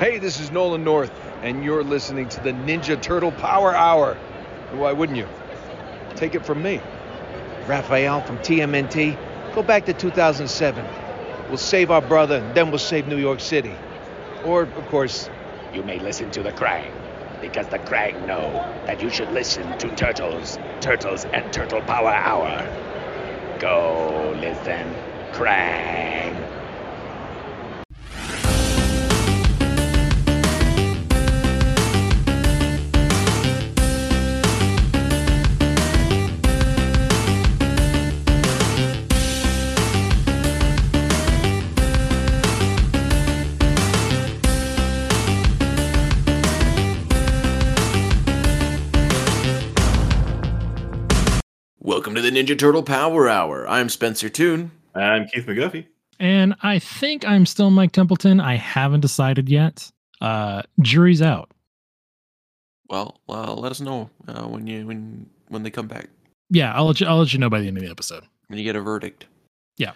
Hey, this is Nolan North, and you're listening to the Ninja Turtle Power Hour. Why wouldn't you? Take it from me. Raphael from TMNT. Go back to 2007. We'll save our brother, and then we'll save New York City. Or, of course, You may listen to the Krang, because the Krang know that you should listen to Turtles, Turtles, and Turtle Power Hour. Go listen, Krang. The Ninja Turtle Power Hour. I'm Spencer Toon. I'm Keith McGuffey. And I think I'm still Mike Templeton. I haven't decided yet. Uh, jury's out. Well, uh, let us know uh, when you when when they come back Yeah, I'll let you. I'll let you know by the end of the episode. when you get a verdict. Yeah.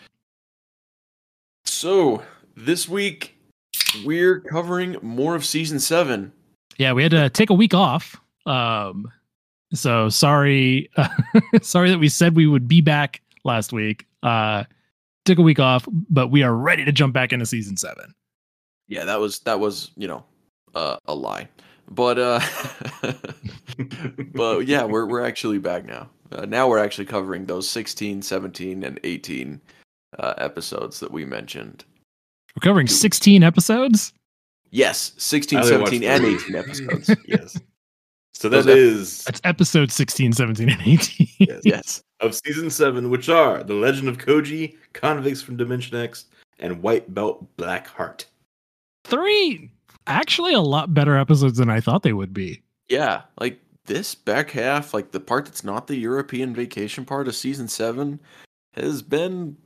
So this week we're covering more of season seven. Yeah, we had to take a week off. Um, so sorry, sorry that we said we would be back last week. Uh, took a week off, but we are ready to jump back into season seven. Yeah, that was that was you know uh, a lie, but uh, but yeah, we're we're actually back now. Uh, now we're actually covering those 16, 17, and 18 uh, episodes that we mentioned. We're covering 16 episodes. Yes, 16, I only watched 17, and 18 episodes. yes. So Those that ep- is That's episode 16, 17, and 18. yes, yes. of season seven, which are The Legend of Koji, Convicts from Dimension X, and White Belt Black Heart. Three, actually, a lot better episodes than I thought they would be. Yeah, like this back half, like the part that's not the European vacation part of season seven, has been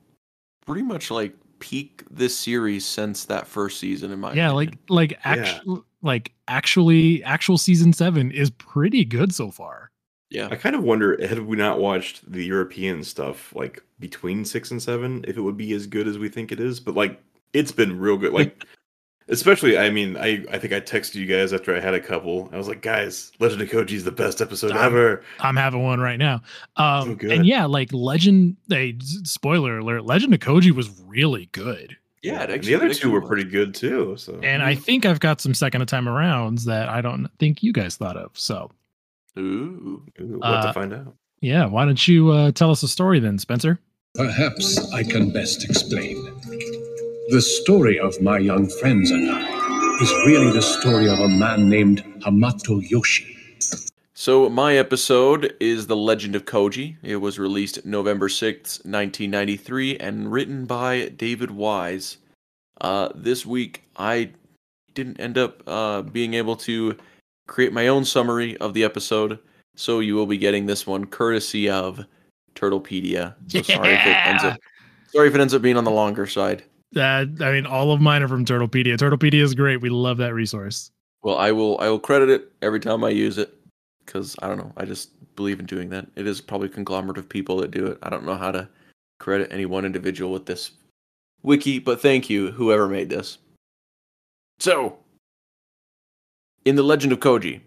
pretty much like peak this series since that first season. In my yeah, opinion. like like Yeah. like actually actual season seven is pretty good so far. yeah, I kind of wonder had we not watched the European stuff like between six and seven, if it would be as good as we think it is. But like it's been real good. Like especially I mean, I, I think I texted you guys after I had a couple. I was like, guys, Legend of Koji is the best episode I'm- ever. I'm having one right now. Um, So good. and yeah, like Legend. Hey, spoiler alert: Legend of Koji was really good, yeah. And actually- the other two were pretty good too. So and I think I've got some second time arounds that I don't think you guys thought of. So Ooh, Ooh, what uh, to find out. yeah, why don't you uh, tell us a story then, Spencer? Perhaps I can best explain. The story of my young friends and I is really the story of a man named Hamato Yoshi. So my episode is The Legend of Koji. It was released November 6th, 1993 and written by David Wise. Uh, this week I didn't end up uh, being able to create my own summary of the episode, so you will be getting this one courtesy of Turtlepedia. So sorry if it ends up sorry if it ends up being on the longer side. Uh, I mean, all of mine are from Turtlepedia. Turtlepedia is great. We love that resource. Well, I will I will credit it every time I use it because I don't know. I just believe in doing that. It is probably conglomerate of people that do it. I don't know how to credit any one individual with this wiki, but thank you whoever made this. So, in the Legend of Koji,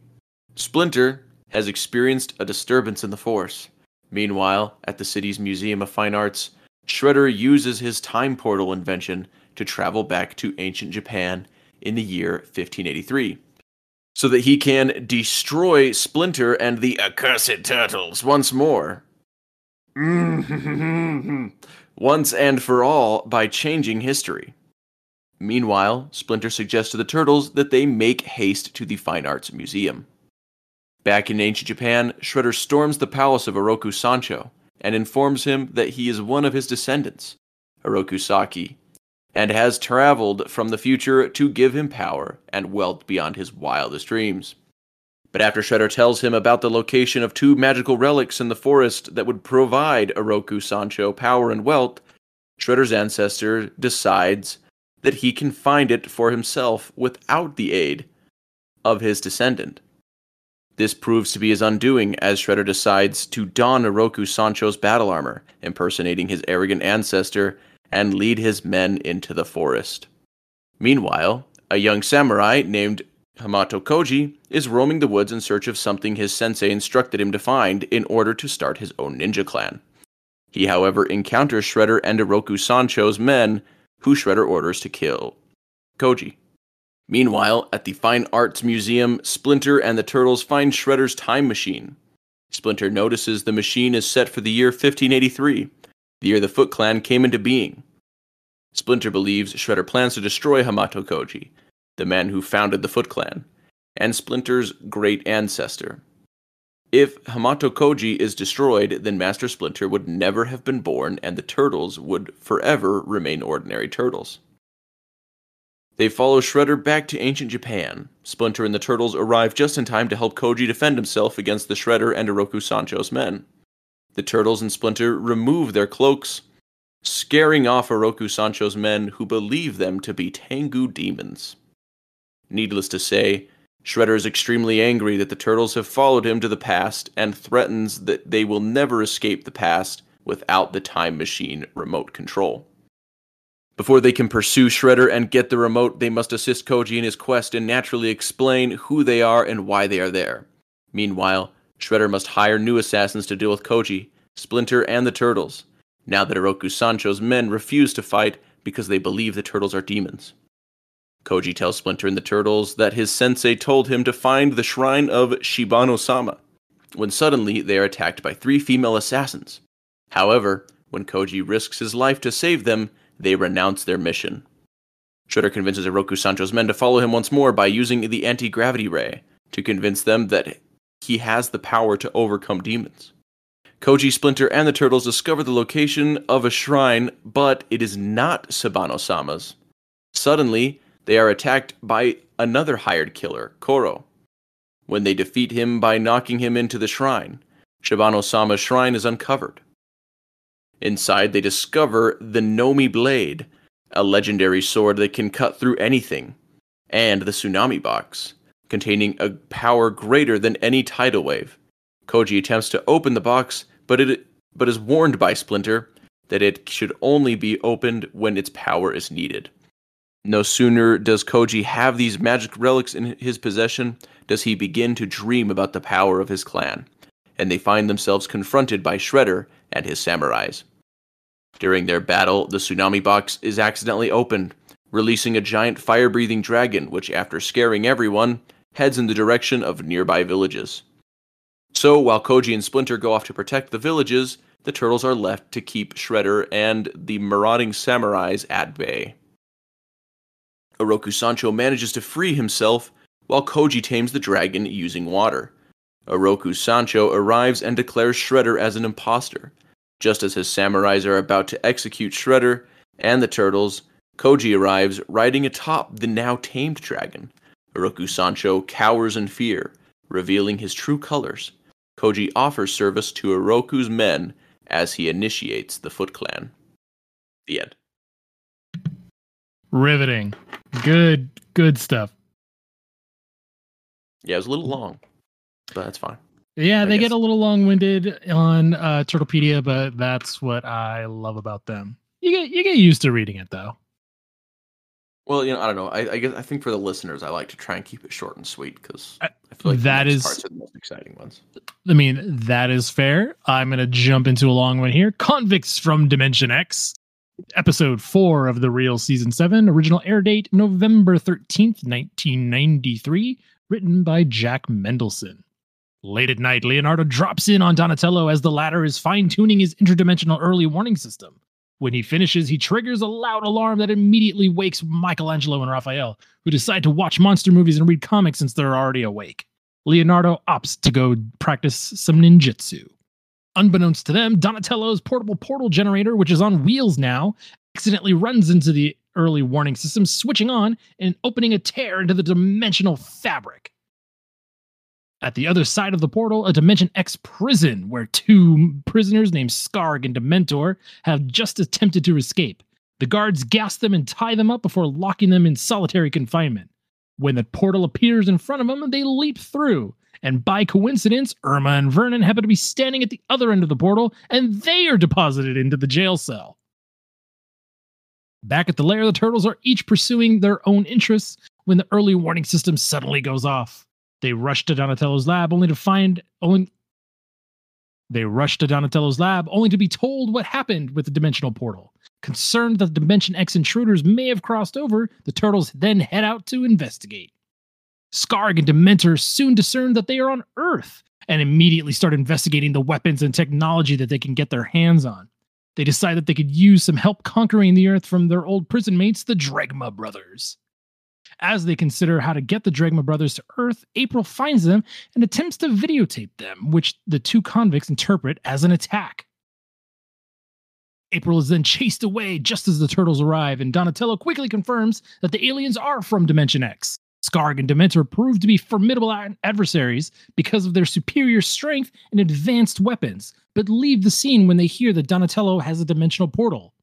Splinter has experienced a disturbance in the Force. Meanwhile, at the city's Museum of Fine Arts, Shredder uses his time portal invention to travel back to ancient Japan in the year 1583 so that he can destroy Splinter and the accursed turtles once more. Mm-hmm. once and for all by changing history. Meanwhile, Splinter suggests to the turtles that they make haste to the Fine Arts Museum. Back in ancient Japan, Shredder storms the palace of Oroku Sancho and informs him that he is one of his descendants, Oroku Saki, and has traveled from the future to give him power and wealth beyond his wildest dreams. But after Shredder tells him about the location of two magical relics in the forest that would provide Oroku Sancho power and wealth, Shredder's ancestor decides that he can find it for himself without the aid of his descendant. This proves to be his undoing as Shredder decides to don Oroku Sancho's battle armor, impersonating his arrogant ancestor, and lead his men into the forest. Meanwhile, A young samurai named Hamato Koji is roaming the woods in search of something his sensei instructed him to find in order to start his own ninja clan. He, however, encounters Shredder and Oroku Sancho's men, who Shredder orders to kill Koji. Meanwhile, at the Fine Arts Museum, Splinter and the Turtles find Shredder's time machine. Splinter notices the machine is set for the year 1583, the year the Foot Clan came into being. Splinter believes Shredder plans to destroy Hamato Koji, the man who founded the Foot Clan, and Splinter's great ancestor. If Hamato Koji is destroyed, then Master Splinter would never have been born and the turtles would forever remain ordinary turtles. They follow Shredder back to ancient Japan. Splinter and the turtles arrive just in time to help Koji defend himself against the Shredder and Oroku Sancho's men. The turtles and Splinter remove their cloaks, scaring off Oroku Sancho's men who believe them to be Tengu demons. Needless to say, Shredder is extremely angry that the turtles have followed him to the past and threatens that they will never escape the past without the time machine remote control. Before they can pursue Shredder and get the remote, they must assist Koji in his quest and naturally explain who they are and why they are there. Meanwhile, Shredder must hire new assassins to deal with Koji, Splinter, and the turtles, now that Oroku Sancho's men refuse to fight because they believe the turtles are demons. Koji tells Splinter and the Turtles that his sensei told him to find the shrine of Shibano sama, when suddenly they are attacked by three female assassins. However, when Koji risks his life to save them, they renounce their mission. Shredder convinces Oroku Sancho's men to follow him once more by using the anti gravity ray to convince them that he has the power to overcome demons. Koji, Splinter, and the Turtles discover the location of a shrine, but it is not Shibano Sama's. Suddenly, they are attacked by another hired killer, Koro. When they defeat him by knocking him into the shrine, Shibano Sama's shrine is uncovered. Inside, they discover the Nomi Blade, a legendary sword that can cut through anything, and the Tsunami Box, containing a power greater than any tidal wave. Koji attempts to open the box, but it but is warned by Splinter that it should only be opened when its power is needed. No sooner does Koji have these magic relics in his possession does he begin to dream about the power of his clan, and they find themselves confronted by Shredder and his samurais. During their battle, the tsunami box is accidentally opened, releasing a giant fire breathing dragon, which, after scaring everyone, heads in the direction of nearby villages. So, while Koji and Splinter go off to protect the villages, the turtles are left to keep Shredder and the marauding samurais at bay. Oroku Sancho manages to free himself while Koji tames the dragon using water. Oroku Sancho arrives and declares Shredder as an impostor. Just as his samurais are about to execute Shredder and the turtles, Koji arrives riding atop the now tamed dragon. Oroku Sancho cowers in fear, revealing his true colors. Koji offers service to Oroku's men as he initiates the Foot Clan. The end. Riveting. Good, good stuff. Yeah, it was a little long, but that's fine. Yeah, I they guess. get a little long-winded on uh, Turtlepedia, but that's what I love about them. You get you get used to reading it though. Well, you know, I don't know. I, I guess I think for the listeners, I like to try and keep it short and sweet because I- feel like that is- parts are the most exciting ones. I mean, that is fair. I'm going to jump into a long one here. Convicts from Dimension X, episode four of the real season seven, original air date November 13th, 1993, written by Jack Mendelson. Late at night, Leonardo drops in on Donatello as the latter is fine tuning his interdimensional early warning system. When he finishes, he triggers a loud alarm that immediately wakes Michelangelo and Raphael, who decide to watch monster movies and read comics since they're already awake. Leonardo opts to go practice some ninjutsu. Unbeknownst to them, Donatello's portable portal generator, which is on wheels now, accidentally runs into the early warning system, switching on and opening a tear into the dimensional fabric. At the other side of the portal, a Dimension X prison where two prisoners named Skarg and Dementor have just attempted to escape. The guards gas them and tie them up before locking them in solitary confinement. When the portal appears in front of them, they leap through. And by coincidence, Irma and Vernon happen to be standing at the other end of the portal, and they are deposited into the jail cell. Back at the lair, the turtles are each pursuing their own interests, when the early warning system suddenly goes off. They rushed to Donatello's lab only to find only they rushed to Donatello's lab only to be told what happened with the dimensional portal. Concerned that the Dimension X intruders may have crossed over, the turtles then head out to investigate. Skarg and Dementor soon discern that they are on Earth and immediately start investigating the weapons and technology that they can get their hands on. They decide that they could use some help conquering the Earth from their old prison mates, the Dregma brothers. As they consider how to get the Dregma brothers to Earth, April finds them and attempts to videotape them, which the two convicts interpret as an attack. April is then chased away just as the turtles arrive, and Donatello quickly confirms that the aliens are from Dimension X. Skarg and Dementor prove to be formidable adversaries because of their superior strength and advanced weapons, but leave the scene when they hear that Donatello has a dimensional portal.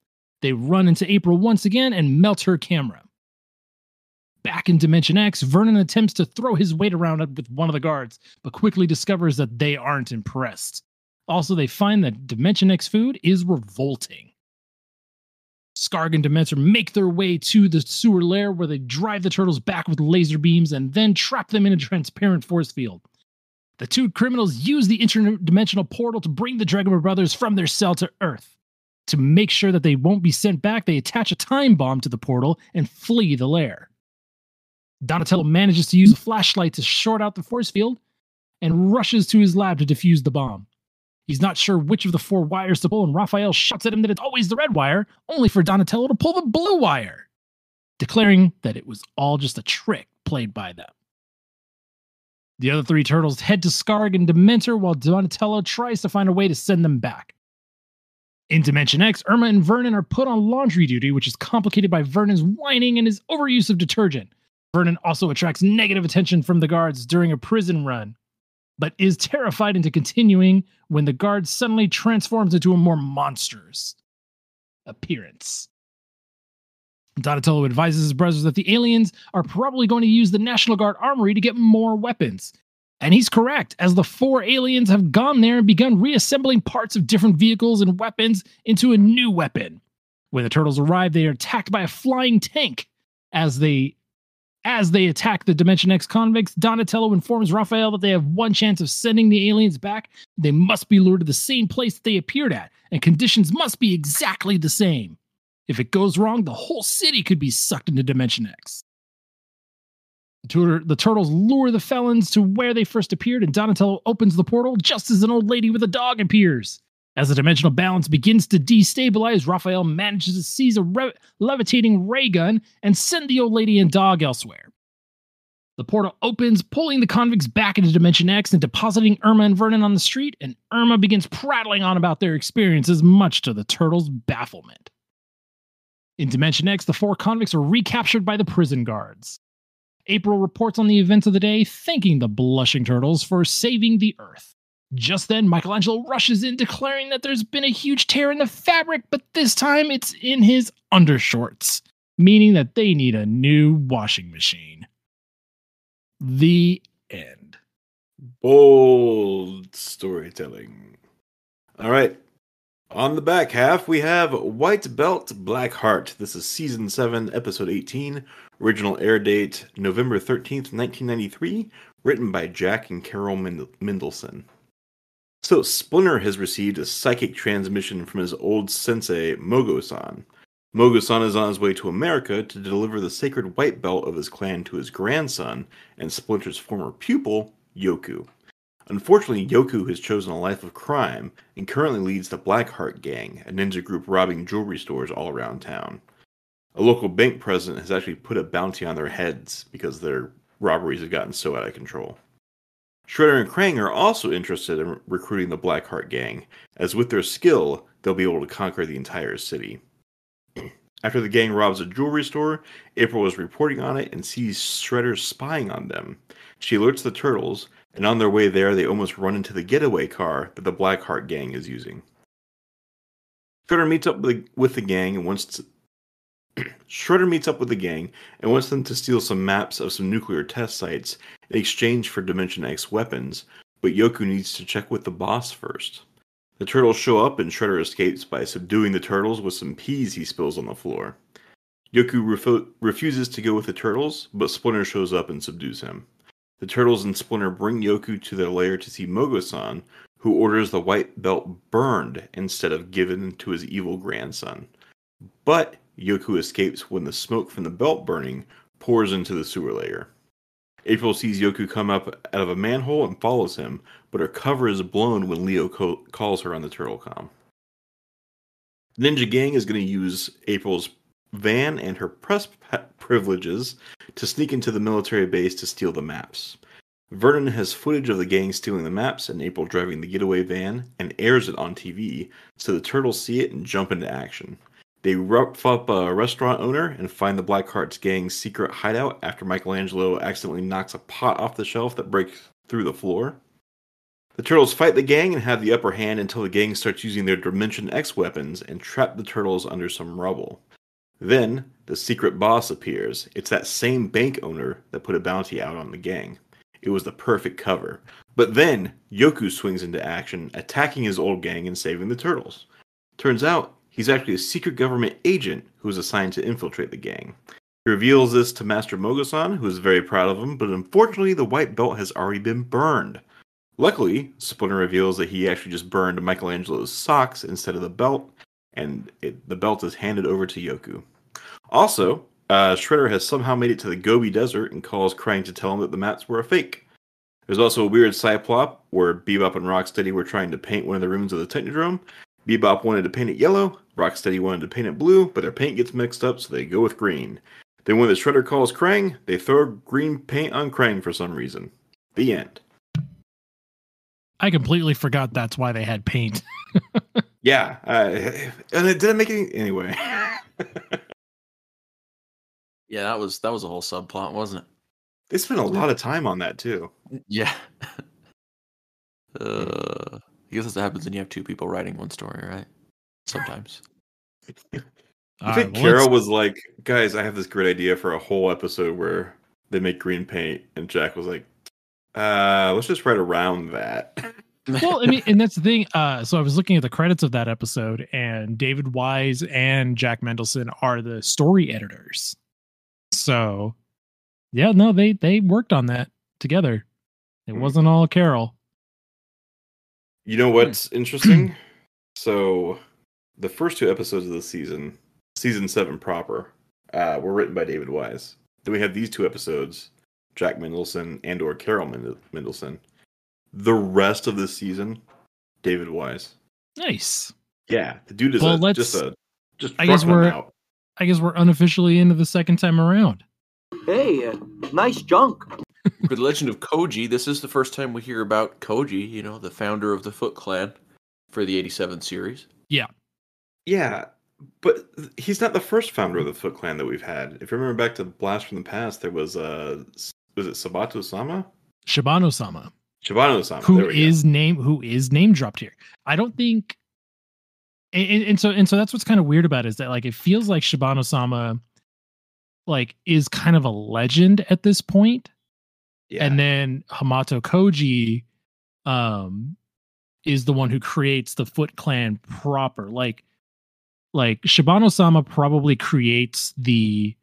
They run into April once again and melt her camera. Back in Dimension X, Vernon attempts to throw his weight around with one of the guards, but quickly discovers that they aren't impressed. Also, they find that Dimension X food is revolting. Skarg and Dementor make their way to the sewer lair where they drive the turtles back with laser beams and then trap them in a transparent force field. The two criminals use the interdimensional portal to bring the Dregma brothers from their cell to Earth. To make sure that they won't be sent back, they attach a time bomb to the portal and flee the lair. Donatello manages to use a flashlight to short out the force field and rushes to his lab to defuse the bomb. He's not sure which of the four wires to pull, and Raphael shouts at him that it's always the red wire, only for Donatello to pull the blue wire, declaring that it was all just a trick played by them. The other three turtles head to Skarg and Dementor while Donatello tries to find a way to send them back. In Dimension X, Irma and Vernon are put on laundry duty, which is complicated by Vernon's whining and his overuse of detergent. Vernon also attracts negative attention from the guards during a prison run, but is terrified into continuing when the guard suddenly transforms into a more monstrous appearance. Donatello advises his brothers that the aliens are probably going to use the National Guard armory to get more weapons. And he's correct, as the four aliens have gone there and begun reassembling parts of different vehicles and weapons into a new weapon. When the turtles arrive, they are attacked by a flying tank as they as they attack the Dimension X convicts, Donatello informs Raphael that they have one chance of sending the aliens back. They must be lured to the same place that they appeared at, and conditions must be exactly the same. If it goes wrong, the whole city could be sucked into Dimension X. The turtles lure the felons to where they first appeared, and Donatello opens the portal just as an old lady with a dog appears. As the dimensional balance begins to destabilize, Raphael manages to seize a re- levitating ray gun and send the old lady and dog elsewhere. The portal opens, pulling the convicts back into Dimension X and depositing Irma and Vernon on the street, and Irma begins prattling on about their experiences, much to the turtles' bafflement. In Dimension X, the four convicts are recaptured by the prison guards. April reports on the events of the day, thanking the blushing turtles for saving the Earth. Just then, Michelangelo rushes in, declaring that there's been a huge tear in the fabric, but this time it's in his undershorts, meaning that they need a new washing machine. The end. Bold storytelling. All right. On the back half, we have White Belt Black Heart. This is season 7, episode 18. Original air date November 13th, 1993. Written by Jack and Carol Mendelson. So Splinter has received a psychic transmission from his old sensei, Mogo-san. Mogo-san is on his way to America to deliver the sacred white belt of his clan to his grandson and Splinter's former pupil, Yoku. Unfortunately, Yoku has chosen a life of crime and currently leads the Blackheart Gang, a ninja group robbing jewelry stores all around town. A local bank president has actually put a bounty on their heads because their robberies have gotten so out of control. Shredder and Krang are also interested in recruiting the Blackheart gang, as with their skill, they'll be able to conquer the entire city. After the gang robs a jewelry store, April is reporting on it and sees Shredder spying on them. She alerts the turtles, and on their way there, they almost run into the getaway car that the Blackheart gang is using. Shredder meets up with the gang and wants to, Shredder meets up with the gang and wants them to steal some maps of some nuclear test sites in exchange for Dimension X weapons, but Yoku needs to check with the boss first. The turtles show up and Shredder escapes by subduing the turtles with some peas he spills on the floor. Yoku refo- refuses to go with the turtles, but Splinter shows up and subdues him. The turtles and Splinter bring Yoku to their lair to see Mogo-san, who orders the white belt burned instead of given to his evil grandson. But Yoku escapes when the smoke from the belt burning pours into the sewer lair. April sees Yoku come up out of a manhole and follows him, but her cover is blown when Leo co- calls her on the turtle com. Ninja Gang is going to use April's van and her press privileges to sneak into the military base to steal the maps. Vernon has footage of the gang stealing the maps and April driving the getaway van and airs it on TV, so the turtles see it and jump into action. They rough up a restaurant owner and find the Black Hearts gang's secret hideout after Michelangelo accidentally knocks a pot off the shelf that breaks through the floor. The turtles fight the gang and have the upper hand until the gang starts using their Dimension X weapons and trap the turtles under some rubble. Then, the secret boss appears. It's that same bank owner that put a bounty out on the gang. It was the perfect cover. But then, Yoku swings into action, attacking his old gang and saving the turtles. Turns out, he's actually a secret government agent who is assigned to infiltrate the gang. He reveals this to Master Mogosan, who is very proud of him, but unfortunately, the white belt has already been burned. Luckily, Splinter reveals that he actually just burned Michelangelo's socks instead of the belt, and it, the belt is handed over to Yoku. Also, uh, Shredder has somehow made it to the Gobi Desert and calls Krang to tell him that the maps were a fake. There's also a weird plot where Bebop and Rocksteady were trying to paint one of the rooms of the Technodrome. Bebop wanted to paint it yellow, Rocksteady wanted to paint it blue, but their paint gets mixed up, so they go with green. Then when the Shredder calls Krang, they throw green paint on Krang for some reason. The end. I completely forgot that's why they had paint. Yeah, uh, and it didn't make any anyway. Yeah, that was that was a whole subplot, wasn't it? they spent a lot of time on that too. Yeah. uh, I guess that's what happens when you have two people writing one story, right? Sometimes. I think right, well, Carol let's- was like, "Guys, I have this great idea for a whole episode where they make green paint," and Jack was like, "Uh, let's just write around that." well, I mean, and that's the thing. Uh, so I was looking at the credits of that episode, and David Wise and Jack Mendelson are the story editors. So, yeah, no, they they worked on that together. It Hmm. wasn't all Carol. You know what's interesting? So, the first two episodes of the season, season seven proper, uh, were written by David Wise. Then we have these two episodes, Jack Mendelson and or Carol Mendel- Mendelson. The rest of the season, David Wise. Nice. Yeah, the dude is Well, a, let's- just a just. I guess we're- out. I guess we're unofficially into the second time around. Hey, uh, nice junk. For the Legend of Koji, this is the first time we hear about Koji, you know, the founder of the Foot Clan for the 87 series. Yeah, but he's not the first founder of the Foot Clan that we've had. If you remember back to Blast from the Past, there was uh was it Sabato Sama? Shibano Sama, Shibano Sama. who is name who is name dropped here. I don't think and, and- and so and so that's what's kind of weird about it is that like it feels like Shibano Sama like is kind of a legend at this point. yeah. and then Hamato Koji um is the one who creates the Foot Clan proper. Like like Shibano Sama probably creates the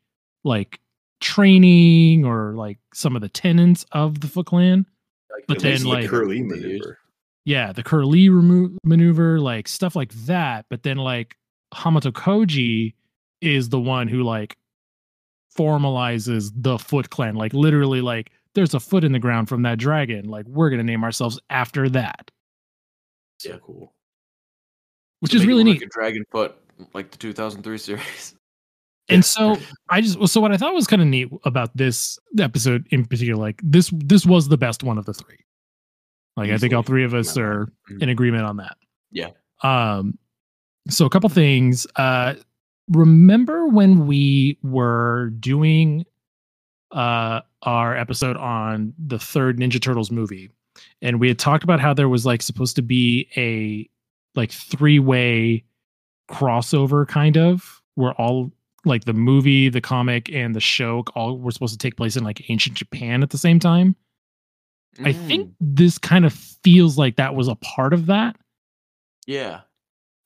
like training or like some of the tenets of the Foot Clan. But then, least the like- Curly maneuver. Yeah, the Curly remo- maneuver, like stuff like that. But then like Hamato Koji is the one who like formalizes the Foot Clan. Like literally, like there's a foot in the ground from that dragon. Like we're gonna name ourselves after that, So Yeah. cool. which To is really neat. Like a Dragon Foot, like the 2003 series. And so I just so what I thought was kind of neat about this episode in particular, like this this was the best one of the three. Like I think all three of us Yeah. are Mhm. in agreement on that. Yeah. Um so a couple things. Uh remember when we were doing uh our episode on the third Ninja Turtles movie and we had talked about how there was like supposed to be a like three-way crossover kind of where all like the movie, the comic, and the show all were supposed to take place in like ancient Japan at the same time. I think Mm, this kind of feels like that was a part of that. Yeah.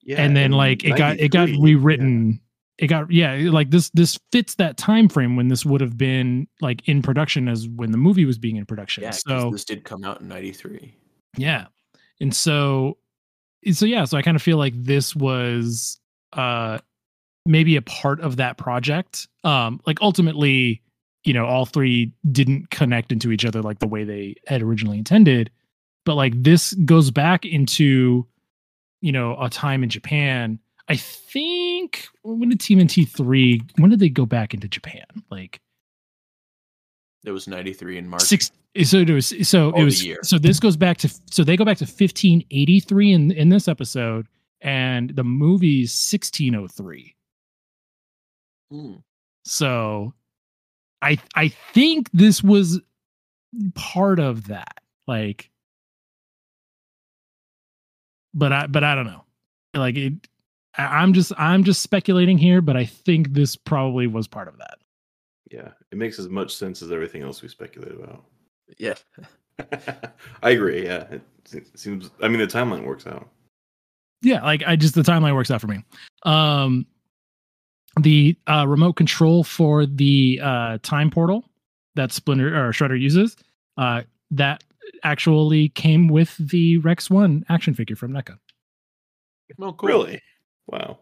Yeah. and then in like it got it got 93, rewritten it got yeah like this this fits that time frame when this would have been like in production as when the movie was being in production. Yeah, so this did come out in '93. yeah, and so so yeah, so I kind of feel like this was uh maybe a part of that project. Um, like ultimately, you know, all three didn't connect into each other like the way they had originally intended, but like this goes back into you know a time in Japan. I think when did TMNT three? When did they go back into Japan? Like It was '93 in March. six. So it was. So Oh, it was. year. So this goes back to. So they go back to 1583 in in this episode, and the movie's 1603. Hmm. So, I I think this was part of that. Like, but I but I don't know. Like it. I- I'm just I'm just speculating here, but I think this probably was part of that. Yeah, it makes as much sense as everything else we speculate about. Yeah. I agree. Yeah, it seems. I mean, the timeline works out. yeah like i just the timeline works out for me um the uh remote control for the uh time portal that splinter or shredder uses uh that actually came with the rex 1 action figure from NECA. Oh, cool. Really? Wow.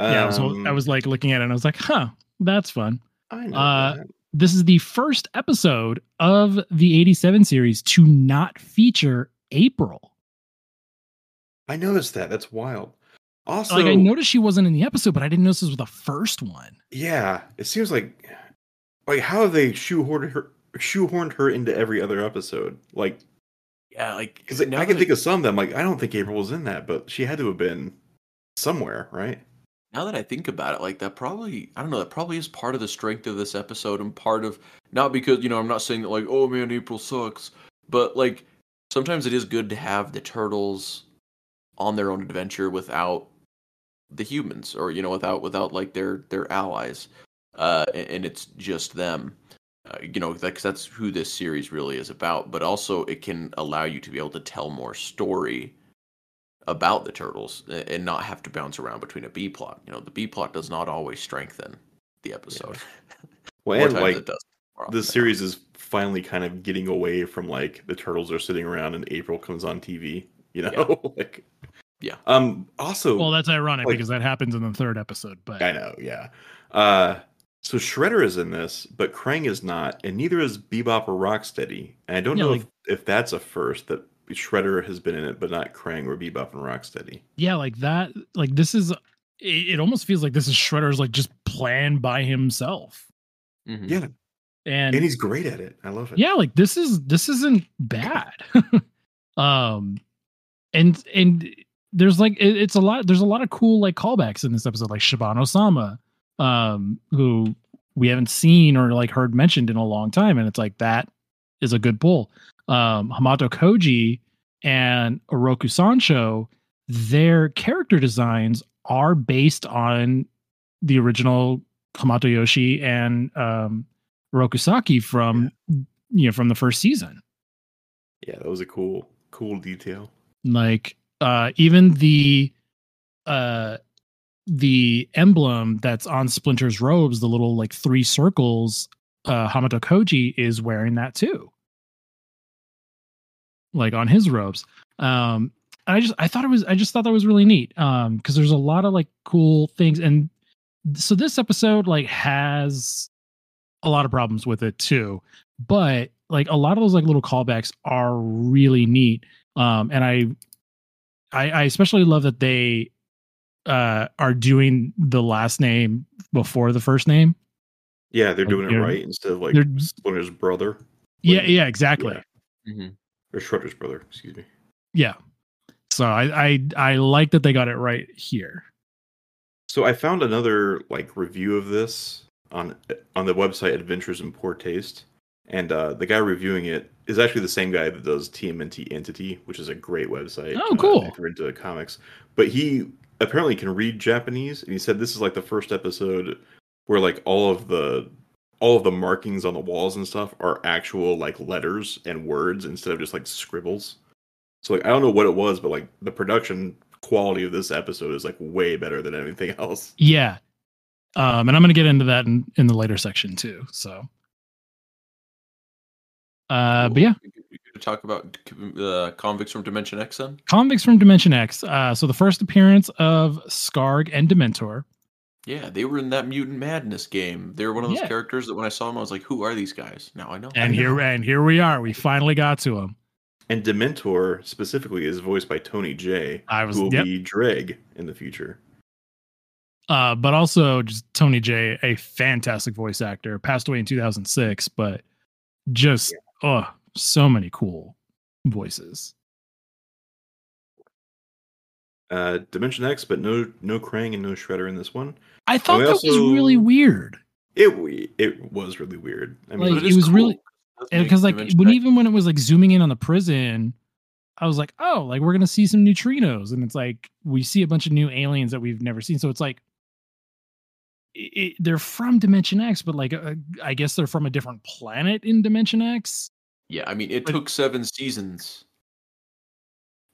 Yeah I was, I Um, was like looking at it and i was like huh that's fun I know uh, that. this is the first episode of the 87 series to not feature april I noticed that. That's wild. Also, like i noticed she wasn't in the episode but i didn't notice this was the first one yeah, it seems like like how have they shoehorned her shoehorned her into every other episode? Like, Yeah, like because I can that- think of some of them. Like, I don't think April was in that, but she had to have been somewhere, right? Now that I think about it, like that probably I don't know, that probably is part of the strength of this episode and part of not because, you know, I'm not saying that like, oh man, April sucks, but like sometimes it is good to have the turtles on their own adventure without the humans or you know without without like their their allies uh and, and it's just them uh, you know because that's who this series really is about but also it can allow you to be able to tell more story about the turtles and not have to bounce around between a B plot. You know, the B plot does not always strengthen the episode. Well, More and times like it does. more often this than series is finally kind of getting away from like the turtles are sitting around and April comes on TV. You know, like Yeah. Um. Also, well that's ironic like- because that happens in the third episode but I know, yeah. Uh, so Shredder is in this, but Krang is not, and neither is Bebop or Rocksteady. And I don't Yeah, know like- if, if that's a first that Shredder has been in it, but not Krang or Bebop and Rocksteady. yeah like that like this is it, it almost feels like this is shredder's like just planned by himself that. Mhm. Yeah, and, and he's great at it. I love it. yeah like this is this isn't bad um and and there's like it, it's a lot there's a lot of cool like callbacks in this episode like Shibano Sama um who we haven't seen or like heard mentioned in a long time and it's like that is a good pull um Hamato Koji and Oroku Sancho their character designs are based on the original Hamato Yoshi and um Rokusaki from you know from the first season. Yeah, that was a cool, cool detail. Like uh even the uh the emblem that's on Splinter's robes, the little like three circles, uh Hamato Koji is wearing that too. Like on his robes. Um and I just I thought it was I just thought that was really neat. Um because there's a lot of like cool things and so this episode like has a lot of problems with it too. But like a lot of those like little callbacks are really neat. Um and I I, I especially love that they uh are doing the last name before the first name. Yeah, they're Like, doing it right instead of like they're- Splinter's brother Yeah, Like, yeah, exactly. yeah, Mhm. Or Shredder's brother. Excuse me. Yeah. So I I I like that they got it right here. So I found another like review of this on on the website Adventures in Poor Taste, and uh, the guy reviewing it is actually the same guy that does TMNT Entity, which is a great website. Oh, uh, cool. if you're into comics, but he apparently can read Japanese, and he said this is like the first episode where like all of the all of the markings on the walls and stuff are actual like letters and words instead of just like scribbles. So like I don't know what it was, but like the production quality of this episode is like way better than anything else. Yeah. Um, and I'm going to get into that in, in the later section too. So, uh, but yeah, We could- we could talk about uh, convicts from Dimension X then. convicts from Dimension X. Uh, so the first appearance of Skarg and Dementor. Yeah, they were in that Mutant Madness game. They were one of those Yeah. characters that when I saw them, I was like, "Who are these guys?" Now I know. And here and here we are. We finally got to them. And Dementor specifically is voiced by Tony Jay, I was who will yep. be Dregg in the future. Uh, but also just Tony Jay, a fantastic voice actor, passed away in 2006, but just oh, so many cool voices. Uh, Dimension X, but no no Krang and no Shredder in this one. I thought we that was really weird. It it was really weird. I mean, Like, But it was really- because like Dimension when X- even when it was like zooming in on the prison i was like oh like we're gonna see some neutrinos and it's like we see a bunch of new aliens that we've never seen so it's like it, it- they're from dimension x but like uh, i guess they're from a different planet in dimension x Yeah, I mean, it But- took seven seasons,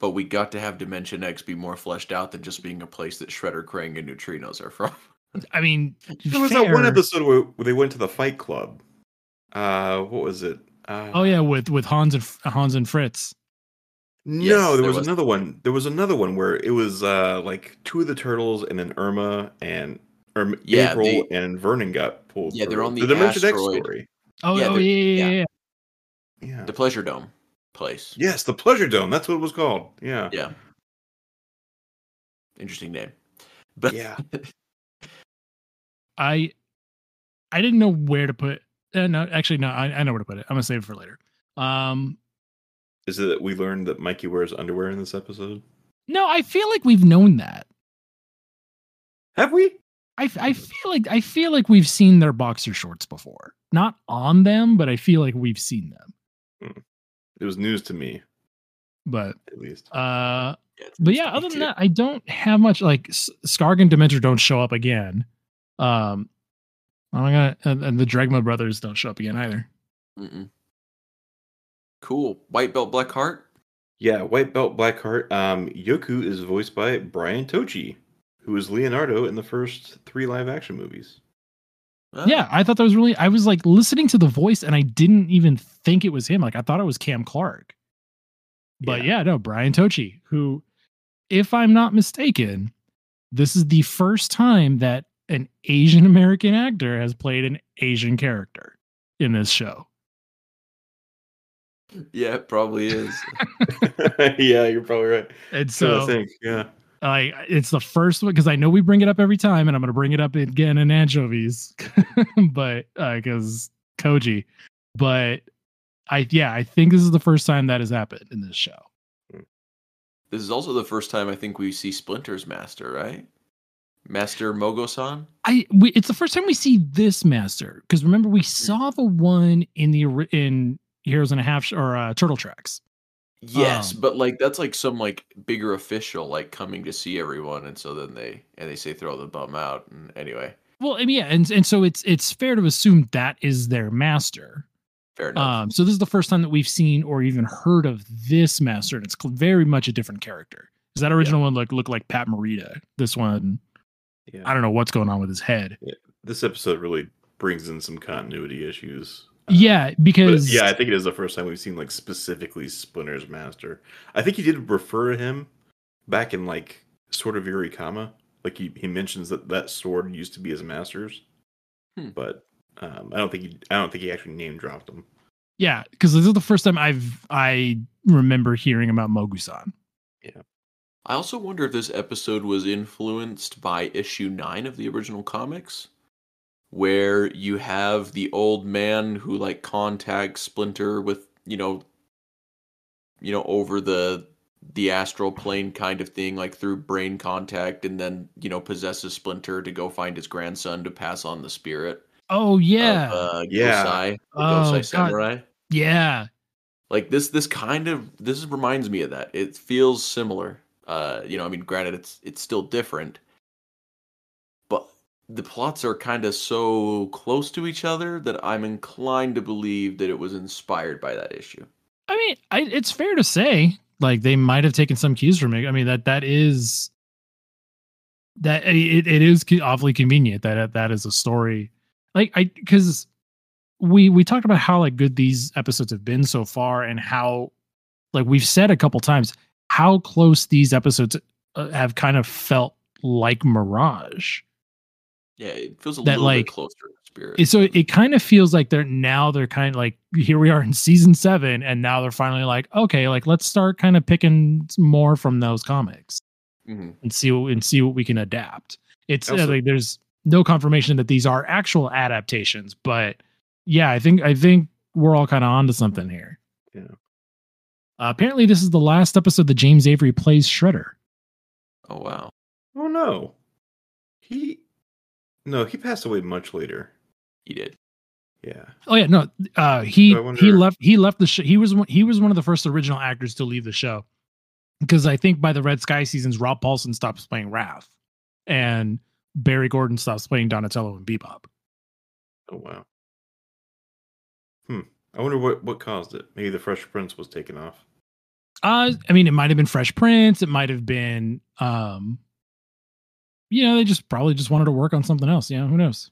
but we got to have Dimension X be more fleshed out than just being a place that Shredder, Krang, and Neutrinos are from. i mean there was that one episode where, where they went to the Fight Club. Uh, what was it? Uh, oh yeah with with hans and hans and fritz No, Yes, there there was, was- another one. There was another one where it was uh like two of the turtles and then Irma and Irma, Yeah, April they- and Vernon got pulled. Yeah, they're on the Dimension X story. oh, Yeah, oh they're- yeah, yeah, yeah. yeah, yeah. Yeah. The Pleasure Dome place. Yes, the Pleasure Dome. That's what it was called. Yeah. Yeah. Interesting name. But Yeah. i i didn't know where to put uh, no actually no I, I know where to put it i'm gonna save it for later um Is it that we learned that Mikey wears underwear in this episode? no i feel like we've known that Have we? I, I feel like I feel like we've seen their boxer shorts before. Not on them, but I feel like we've seen them. It was news to me, But at least. uh Yeah, but yeah, other than that, I don't have much like S- Skarg and Dementor don't show up again. Um my god, and, and the Dregma brothers don't show up again either. Mm-mm. Cool. White belt, black heart. Yeah, White Belt Blackheart. Um, Yoku is voiced by Brian Tochi, who was Leonardo in the first three live action movies. Ah, Yeah, I thought that was really I was like listening to the voice and I didn't even think it was him. Like I thought it was Cam Clarke. But yeah, no, Brian Tochi, who, if I'm not mistaken, this is the first time that an Asian American actor has played an Asian character in this show. Yeah, it probably is. yeah, you're probably right. And So I so think, yeah. Like it's the first one because I know we bring it up every time, and I'm gonna bring it up again in anchovies, but because Koji, but I yeah, I think this is the first time that has happened in this show. This is also the first time I think we see Splinter's master, right? Master Mogo-san. I we, it's the first time we see this master because remember we saw the one in the in Heroes and a Half or uh, Turtle Tracks. Yes, Um, but like that's like some like bigger official like coming to see everyone, and so then they and they say throw the bum out. And anyway, Well, I mean, yeah, and and so it's it's fair to assume that is their master. fair enough. Um, so this is the first time that we've seen or even heard of this master, and it's cl- very much a different character. Because that original one looked looked like Pat Morita. This one, Yeah. I don't know what's going on with his head. This episode really brings in some continuity issues. Yeah, But because yeah, I think it is the first time we've seen like specifically Splinter's master. I think he did refer to him back in like Sword of Yurikawa. Like he, he mentions that that sword used to be his master's, Hmm. but um, I don't think he I don't think he actually name dropped him. yeah, because this is the first time I've I remember hearing about Mogo-san. Yeah. I also wonder if this episode was influenced by issue nine of the original comics, where you have the old man who like contacts Splinter with you know, you know, over the the astral plane kind of thing, like through brain contact, and then you know possesses Splinter to go find his grandson to pass on the spirit. Oh yeah, of, uh, Yeah. Gosai, Oh, Gosai God. Samurai. yeah. like this this kind of this reminds me of that it feels similar uh you know i mean granted it's it's still different but the plots are kind of so close to each other that i'm inclined to believe that it was inspired by that issue I mean, I, it's fair to say like they might have taken some cues from it. I mean that that is that it, it is awfully convenient that that is a story like I because we we talked about how like good these episodes have been so far and how like we've said a couple times how close these episodes uh, have kind of felt like Mirage. Yeah, it feels a That, little like, bit closer to spirit. So it kind of feels like they're now they're kind of like here we are in season seven and now they're finally like okay like let's start kind of picking more from those comics Mhm. and see what and see what we can adapt. It's uh, like there's no confirmation that these are actual adaptations, but yeah, I think I think we're all kind of onto something here. Yeah. Uh, apparently, this is the last episode that James Avery plays Shredder. Oh wow. Oh no, he no he passed away much later. He did. Yeah. Oh yeah, no, uh, he So I he left he left the show. He was one- he was one of the first original actors to leave the show because I think by the Red Sky seasons, Rob Paulsen stops playing Raph, and Barry Gordon stops playing Donatello and Bebop. Oh wow. Hmm. I wonder what what caused it. Maybe the Fresh Prince was taken off. Uh, I mean, it might have been Fresh Prince. It might have been, um, you know, they just probably just wanted to work on something else. You know, who knows?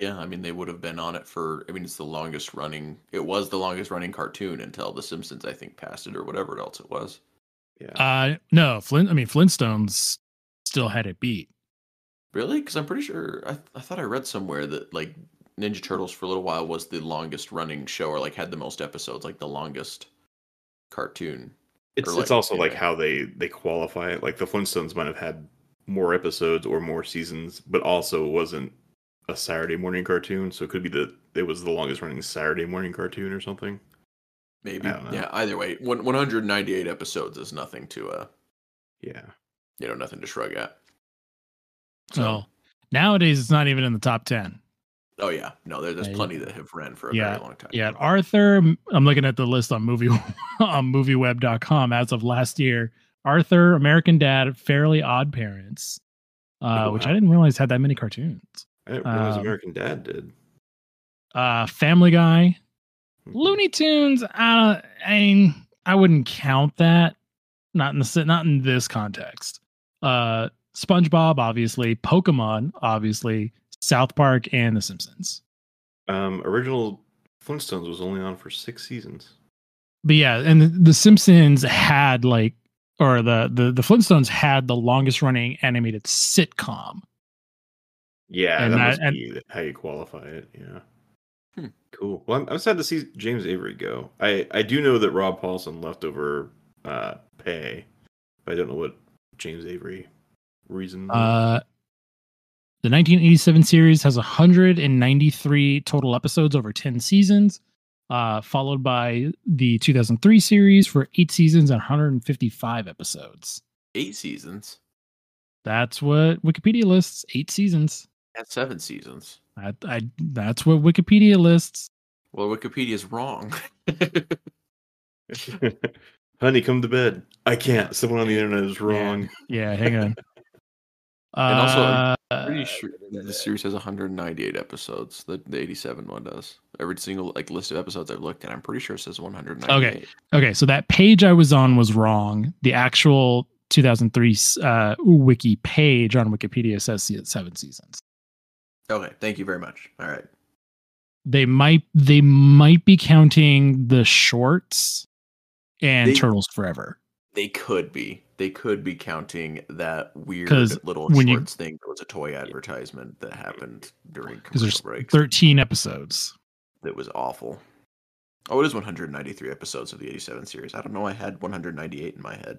Yeah, I mean they would have been on it for. I mean, it's the longest running. It was the longest running cartoon until The Simpsons, I think, passed it or whatever else it was. Yeah. Uh, no, Flint. I mean, Flintstones still had it beat. Really? Because I'm pretty sure. I I thought I read somewhere that like Ninja Turtles for a little while was the longest running show, or like had the most episodes, like the longest cartoon. it's or, it's also like anime. how they they qualify it. Like the Flintstones might have had more episodes or more seasons, but also wasn't a Saturday morning cartoon, so it could be that it was the longest running Saturday morning cartoon or something. Maybe. I don't know. Yeah. Either way, 198 episodes is nothing to uh, Yeah. you know, nothing to shrug at. So nowadays, it's not even in the top ten. Oh yeah, no, there, there's plenty that have ran for a yeah, very long time. Yeah, Arthur. I'm looking at the list on movie on MovieWeb.com as of last year. Arthur, American Dad, Fairly Odd Parents, uh, Oh, which wow. I didn't realize had that many cartoons. I didn't realize Um, American Dad did. Uh, Family Guy, Mhm. Looney Tunes. Uh, I mean, I wouldn't count that. Not in the not in this context. Uh, SpongeBob, obviously. Pokemon, obviously. South Park and The Simpsons. Um, original Flintstones was only on for six seasons. But yeah, and the, the Simpsons had like, or the, the the Flintstones had the longest running animated sitcom. Yeah, And that, that- must and- be how you qualify it. Yeah. Hmm. Cool. Well, I'm, I'm sad to see James Avery go. I I do know that Rob Paulsen left over uh, pay, but I don't know what James Avery reason. Uh, the 1987 series has 193 total episodes over 10 seasons, uh, followed by the 2003 series for eight seasons and 155 episodes. Eight seasons. That's what Wikipedia lists. Eight seasons. That's seven seasons. I, I, that's what Wikipedia lists. Well, Wikipedia's wrong. Honey, come to bed. I can't. Someone on the internet is wrong. Yeah, hang on. And also, I'm Uh, Pretty sure the series has 198 episodes. The, the 87 one does. Every single like list of episodes I've looked at, I'm pretty sure it says 198. Okay, Okay. so that page I was on was wrong. The actual 2003 uh, wiki page on Wikipedia says se- seven seasons. Okay, thank you very much. All right. They might they might be counting the shorts and They- Turtles Forever. They could be. They could be counting that weird little when you- thing. That was a toy advertisement that happened during Because there's breaks. 13 episodes. That was awful. Oh, it is 193 episodes of the 87 series. I don't know. I had 198 in my head.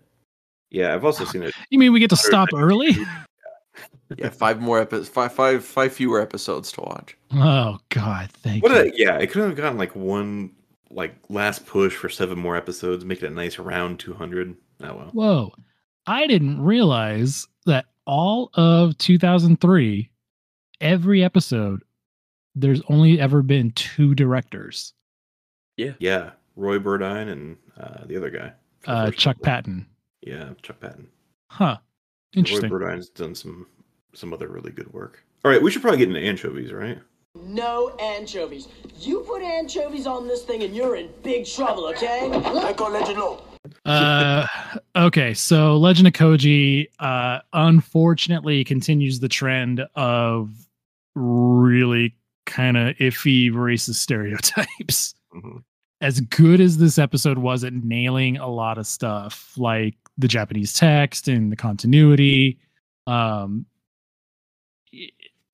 Yeah, I've also seen it. You mean we get to stop early? Yeah, five more episodes. Five, five, five fewer episodes to watch. Oh God, thank What you. a yeah! It could have gotten like one like last push for seven more episodes, make it a nice round two hundred. Oh well. Whoa. I didn't realize that all of 2003, every episode, there's only ever been two directors. Yeah, Yeah. Roy Burdine and uh, the other guy, Uh, Chuck couple. Patton. Yeah, Chuck Patton. Huh. Interesting. Roy Burdine's done some some other really good work. All right, we should probably get into anchovies, right? No anchovies. You put anchovies on this thing and you're in big trouble, okay? I'm gonna let you know. uh okay so legend of koji uh unfortunately continues the trend of really kind of iffy racist stereotypes Mhm. as good as this episode was at nailing a lot of stuff like the japanese text and the continuity um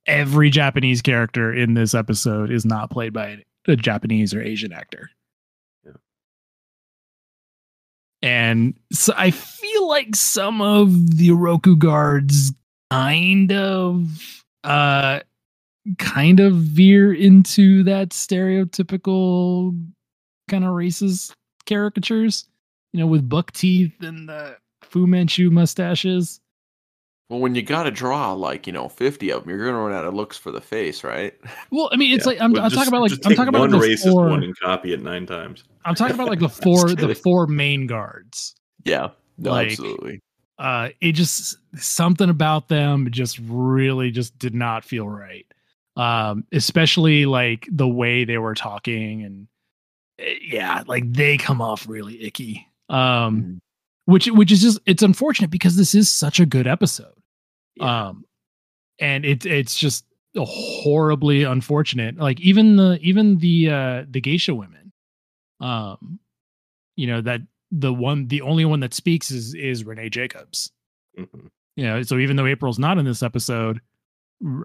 every japanese character in this episode is not played by a japanese or asian actor Yeah. and so i feel like some of the oroku guards kind of uh kind of veer into that stereotypical kind of racist caricatures, you know, with buck teeth and the Fu Manchu mustaches. Well, when you got to draw like you know fifty of them, you're gonna run out of looks for the face, right? Well, I mean, it's Yeah. like I'm, But I'm just- talking about like just I'm talking about one the racist four. one and copy it nine times. I'm talking about like the four the four main guards. Yeah, no, Like- absolutely. uh it just something about them just really just did not feel right um especially like the way they were talking and eh, yeah like they come off really icky um Mhm. which which is just it's unfortunate because this is such a good episode Yeah. um and it it's just horribly unfortunate like even the even the uh the geisha women um you know that the one the only one that speaks is is renae jacobs Mhm. you know so even though april's not in this episode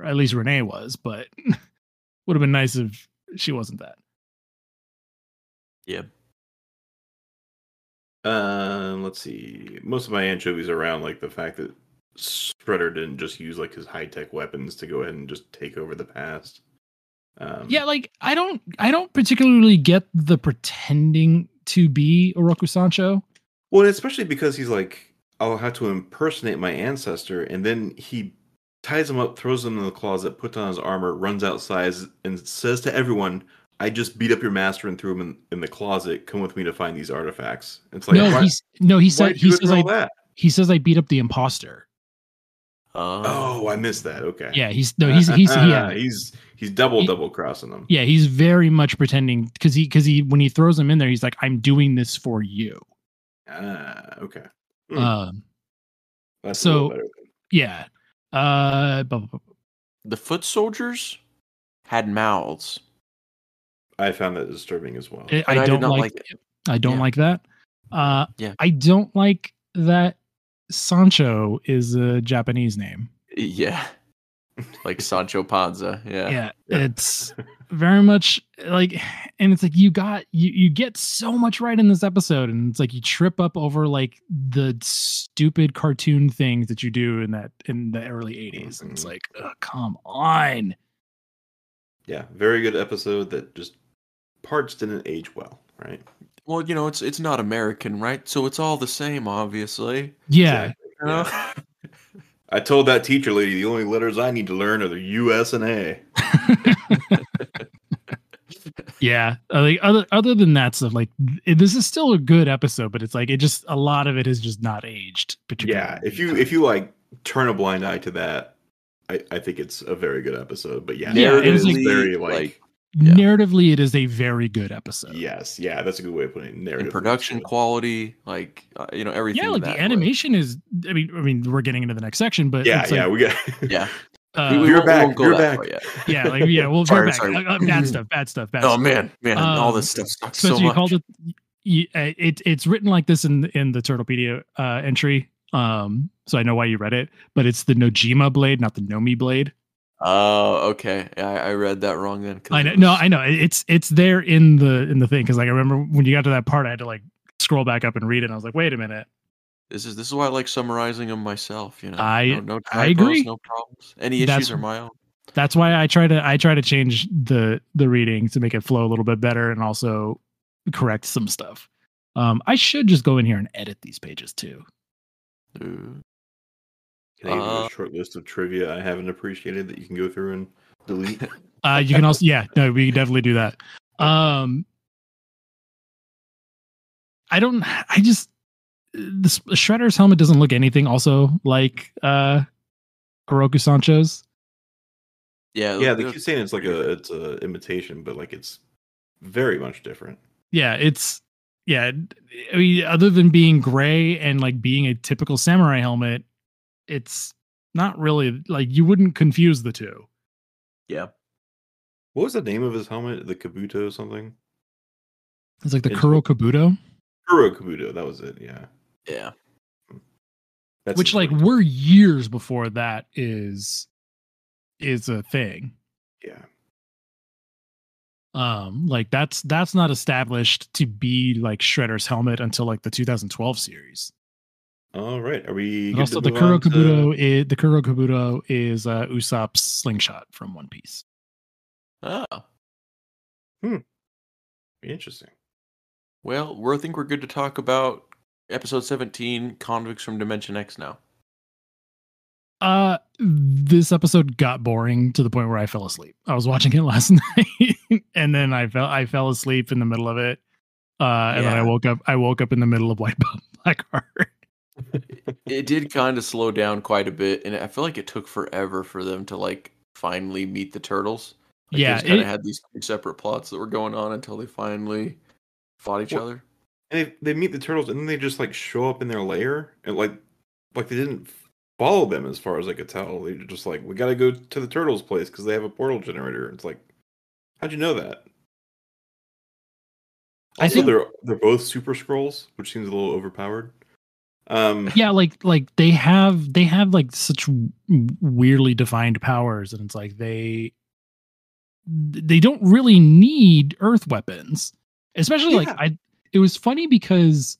at least renae was but would have been nice if she wasn't that Yeah. Um, let's see. Most of my anchovies are around like the fact that Shredder didn't just use like his high tech weapons to go ahead and just take over the past. Um, yeah like i don't i don't particularly get the pretending to be oroku sancho Well, especially because he's like, I'll have to impersonate my ancestor, and then he ties him up, throws him in the closet, puts on his armor, runs outside, and says to everyone, "I just beat up your master and threw him in, in the closet. Come with me to find these artifacts." It's like, no why, he's no he said he says i that? he says i beat up the imposter Oh, I missed that. Okay. yeah he's no he's he's yeah he's he's double He- double crossing them. yeah he's very much pretending because he because he when he throws him in there he's like i'm doing this for you Ah, okay. Hmm. um That's so- better. yeah uh blah, blah, blah, blah. The foot soldiers had mouths. I found that disturbing as well. I, I I don't not like, like it. I don't Yeah. like that. Uh, Yeah. I don't like that Sancho is a Japanese name. Yeah, like Sancho Panza. Yeah. Yeah, Yeah. it's very much like, and it's like you got you you get so much right in this episode, and it's like you trip up over like the stupid cartoon things that you do in that in the early '80s, and it's Mhm. like, ugh, come on. yeah, very good episode that just parts didn't age well, right? Well, you know, it's it's not American, right? So it's all the same, obviously. Yeah, Exactly. You know? Yeah. I told that teacher lady the only letters I need to learn are the U, S, and A. yeah uh, like other other than that stuff like th- this is still a good episode but it's like it just a lot of it is just not aged particularly Yeah, if you if you like turn a blind eye to that, I, I think it's a very good episode. But yeah, Yeah, it it was like- very like, yeah. narratively it is a very good episode yes, yeah, that's a good way of putting it. Narrative And production quality, like uh, you know, everything. yeah like that the way. animation is i mean i mean we're getting into the next section but Yeah, it's yeah, like, we got. Yeah. uh, We- we You're won't- we back, go you're that back. far yeah like yeah well Sorry, we're back. sorry. Uh, bad stuff bad stuff bad Oh stuff man, man, all Um, this stuff sucks so Spencer, you much. called it you, uh, it it's written like this in in the turtlepedia uh entry um so i know why you read it but it's the nojima blade not the nomi blade Oh, okay. I, I read that wrong then. I know. No, I know. It's it's there in the in the thing because like I remember when you got to that part, I had to like scroll back up and read it. And I was like, wait a minute. This is this is why I like summarizing them myself. You know, I- no, no I typos, agree. No problems. Any That's- issues are my own. That's why I try to I try to change the the reading to make it flow a little bit better and also correct some stuff. Um, I should just go in here and edit these pages too. Ooh. Can I give you Uh, a short list of trivia I haven't appreciated that you can go through and delete? Uh, you can also yeah, no, we can definitely do that. Um, I don't. I just the Shredder's helmet doesn't look anything also like uh Oroku Sancho's. Yeah, yeah, the- they keep saying it's like a it's a imitation, but like it's very much different. yeah it's yeah, I mean, other than being gray and like being a typical samurai helmet, it's not really like you wouldn't confuse the two. Yeah. What was the name of his helmet? The Kabuto or something? It's like the It's- Kuro Kabuto, Kuro Kabuto. That was it. Yeah. Yeah. That's which like important. we're years before that is is a thing. yeah. Um, like that's that's not established to be like Shredder's helmet until like the 2012 series. All right. Are we? Good also, to the move Kuro on to- Kabuto is the Kuro Kabuto is uh, Usopp's slingshot from One Piece. Oh. Hmm. Interesting. Well, we're, I think we're good to talk about episode 17, Convicts from Dimension X now. Uh, this episode got boring to the point where I fell asleep. I was watching it last night, and then I fell I fell asleep in the middle of it. Uh, and then I woke up. I woke up in the middle of White Belt Black Heart. It did kind of slow down quite a bit, and I feel like it took forever for them to like finally meet the turtles. Like, Yeah, they just kind of had these two separate plots that were going on until they finally fought each Well- other. And they, they meet the turtles, and then they just like show up in their lair, and like, like they didn't follow them as far as I could tell. They were just like, we got to go to the turtles' place because they have a portal generator. It's like, how'd you know that? I Also, think- they're they're both super scrolls, which seems a little overpowered. Um, yeah, like like they have they have like such weirdly defined powers, and it's like they they don't really need Earth weapons, especially like I. It was funny because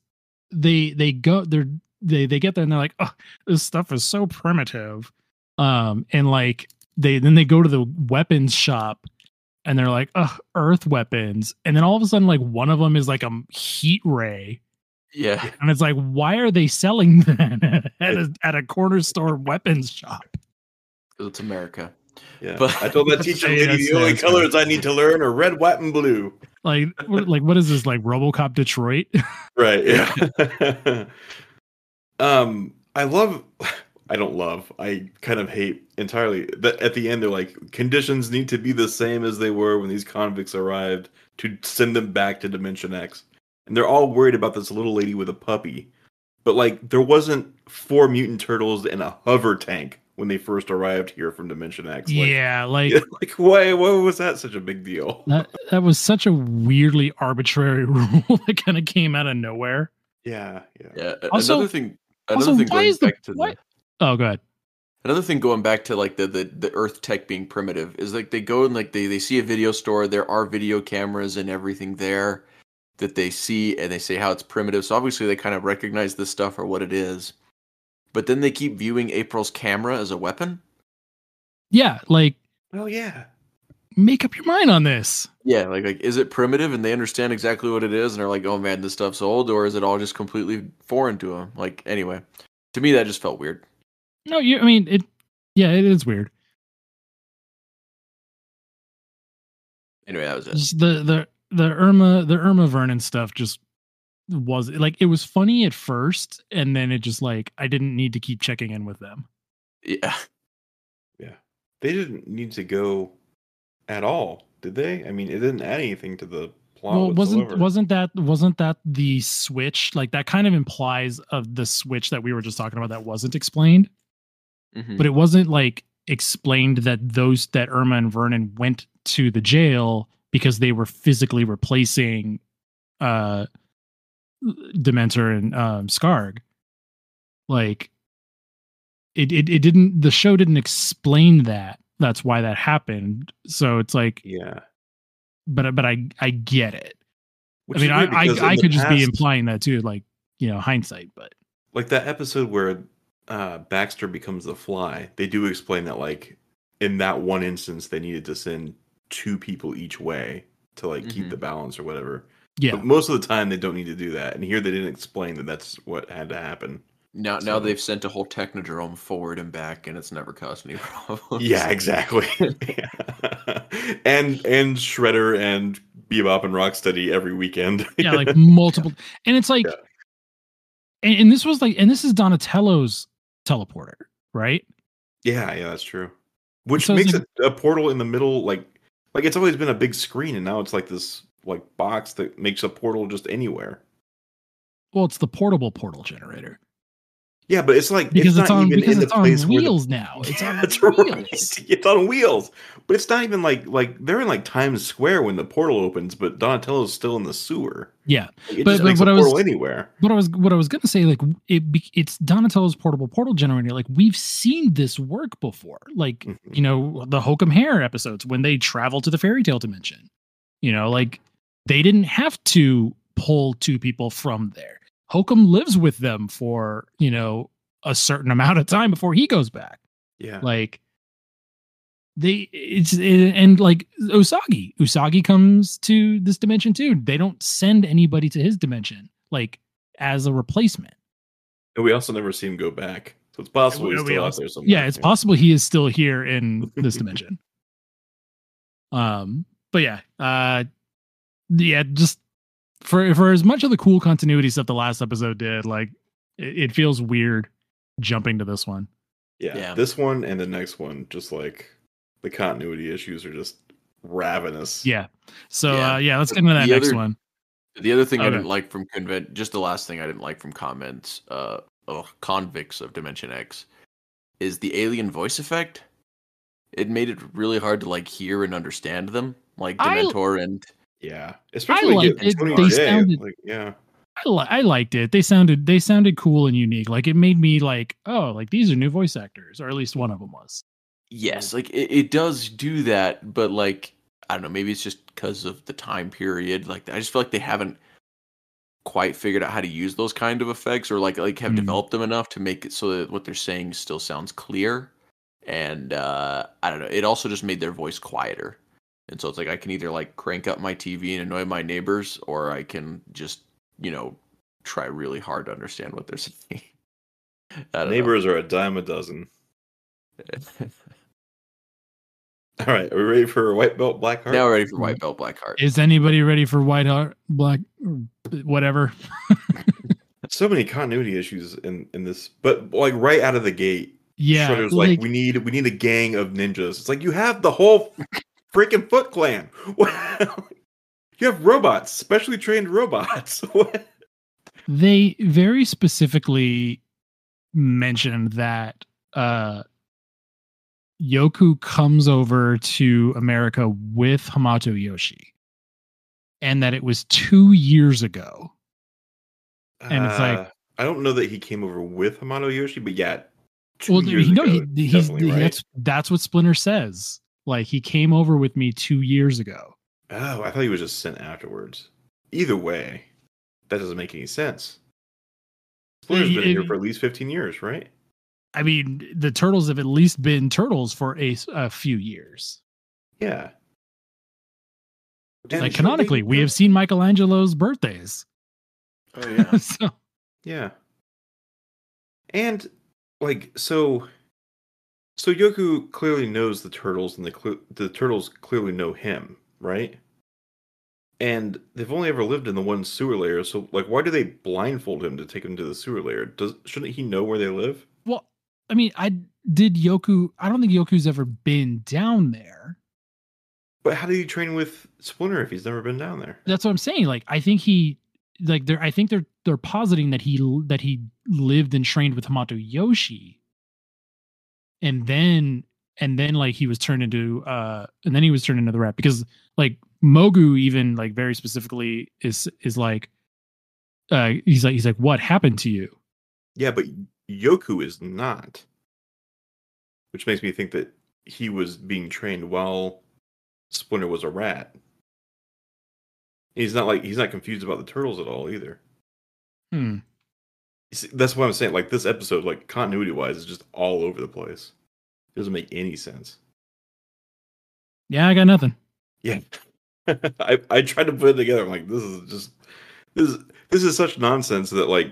they they go they're they they get there and they're like, oh, this stuff is so primitive, um, and like they then they go to the weapons shop and they're like, oh, Earth weapons, and then all of a sudden like one of them is like a heat ray. Yeah, And it's like, why are they selling that at a, at a corner store weapons shop? because it's America. yeah. But- I told that teacher lady the only that's colors I need to learn are red, white, and blue. Like, what, like what is this? Like RoboCop Detroit? Right. Yeah. um, I love. I don't love. I kind of hate entirely that at the end they're like conditions need to be the same as they were when these convicts arrived to send them back to Dimension X, and they're all worried about this little lady with a puppy. But like, there wasn't four mutant turtles and a hover tank when they first arrived here from Dimension X. Like, yeah, like like why? Why was that such a big deal? that that was such a weirdly arbitrary rule that kind of came out of nowhere. Yeah. Yeah. Yeah. Also- another thing. Another also, thing why going is the- to why- the Oh, good. Another thing going back to like the, the the Earth tech being primitive is like they go and like they they see a video store. There are video cameras and everything there that they see and they say how it's primitive. So obviously they kind of recognize this stuff or what it is. But then they keep viewing April's camera as a weapon. Yeah, like Oh yeah. make up your mind on this. Yeah, like like is it primitive and they understand exactly what it is and are like, oh man, this stuff's old, or is it all just completely foreign to them? Like anyway, to me that just felt weird. No, you. I mean, it. Yeah, it is weird. Anyway, that was it. Just the the the Irma the Irma Vernon stuff just was like it was funny at first, and then it just like I didn't need to keep checking in with them. Yeah. Yeah. They didn't need to go at all, did they? I mean, it didn't add anything to the plot. well, wasn't wasn't that wasn't that the switch? Like that kind of implies of the switch that we were just talking about that wasn't explained, Mhm. but it wasn't like explained that those that Irma and Vernon went to the jail because they were physically replacing uh Dementor and um Scarg. Like it, it it didn't the show didn't explain that. That's why that happened. So it's like Yeah. but but I I get it. Which I mean I weird because in I, I could just be implying that too, like, you know, hindsight, but like that episode where uh Baxter becomes the fly. They do explain that like in that one instance they needed to send two people each way to like keep Mhm. the balance or whatever. yeah. But most of the time they don't need to do that. And here they didn't explain that that's what had to happen. Now, So- now they've sent a whole technodrome forward and back, and it's never caused any problems. Yeah, exactly. Yeah. and and Shredder and Bebop and Rocksteady every weekend. yeah, like multiple and it's like Yeah. and, and this was like and this is Donatello's teleporter, right? Yeah, yeah, that's true. Which So makes like- it a portal in the middle, like like it's always been a big screen, and now it's like this like box that makes a portal just anywhere. Well, it's the portable portal generator. Yeah, but it's like because it's, it's, not on even because in the place where the- wheels now. It's on That's wheels. right. It's on wheels, but it's not even like like they're in like Times Square when the portal opens, but Donatello's still in the sewer. Yeah, Like, it But- but what I was- portal anywhere. what I was what I was gonna say, like it, it's Donatello's portable portal generator. Like we've seen this work before. Like Mhm. you know the Hokum Hare episodes when they travel to the fairy tale dimension. You know, like they didn't have to pull two people from there. Hokum lives with them for you know a certain amount of time before he goes back. Yeah, Like they it's and like Usagi, Usagi comes to this dimension too. They don't send anybody to his dimension like as a replacement. and we also never see him go back, so it's possible he's We- we still out there somewhere. Yeah, it's possible he is still here in this dimension. Um, but yeah, uh, yeah, just for for as much of the cool continuity stuff the last episode did, like it, it feels weird jumping to this one. Yeah, Yeah. this one and the next one, just like the continuity issues are just ravenous. Yeah. So Yeah. uh yeah, let's get into that The next other- one. The other thing I didn't like from convent, just the last thing I didn't like from comments, uh, oh, convicts of Dimension X, is the alien voice effect. It made it really hard to like hear and understand them, like I- Dementor and yeah, especially liked getting it. Tony They Jay, sounded- like yeah. I, li- I liked it. They sounded they sounded cool and unique. Like it made me like, oh, like these are new voice actors, or at least one of them was. yes, like it, it does do that, but like I don't know, maybe it's just because of the time period. Like I just feel like they haven't quite figured out how to use those kind of effects, or like like have Hmm. developed them enough to make it so that what they're saying still sounds clear. And uh, I don't know, it also just made their voice quieter. And so it's like I can either like crank up my TV and annoy my neighbors, or I can just you know try really hard to understand what they're saying. I don't know. Neighbors are a dime a dozen. All right, are we ready for white belt, black heart? now we're ready for white belt, black heart. Is anybody ready for White Heart, Black, whatever? so many continuity issues in in this, but like right out of the gate, Yeah, Shredder's like, like, we need we need a gang of ninjas. It's like you have the whole freaking Foot Clan. you have robots, specially trained robots. They very specifically mentioned that uh Yoku comes over to America with Hamato Yoshi. And that it was two years ago. And it's like- Uh, I don't know that he came over with Hamato Yoshi, but yeah. two well, years he, no, ago, he, he's right? that's that's what Splinter says. Like he came over with me two years ago. Oh, I thought he was just sent afterwards. Either way, that doesn't make any sense. Splinter's He- been here for at least 15 years, right? I mean, the turtles have at least been turtles for a, a few years. Yeah. And like canonically, they- we have seen Michelangelo's birthdays. Oh yeah. so Yeah. And like so so Yoku clearly knows the turtles and the cl- the turtles clearly know him, right? And they've only ever lived in the one sewer layer, so like why do they blindfold him to take him to the sewer layer? Does shouldn't he know where they live? Well, I mean, I did Yoku. I don't think Yoku's ever been down there. But how did he train with Splinter if he's never been down there? That's what I'm saying. Like, I think he, like, they're. I think they're they're positing that he that he lived and trained with Hamato Yoshi, and then and then like he was turned into uh and then he was turned into the rat because like Mogo even like very specifically is is like uh he's like he's like what happened to you Yeah, but Yoku is not. Which makes me think that he was being trained while Splinter was a rat. He's not like he's not confused about the turtles at all either. hmm see, that's what I'm saying. Like this episode, like continuity wise, is just all over the place. It doesn't make any sense. yeah I got nothing Yeah. I, I tried to put it together. I'm like, this is just this is this is such nonsense that like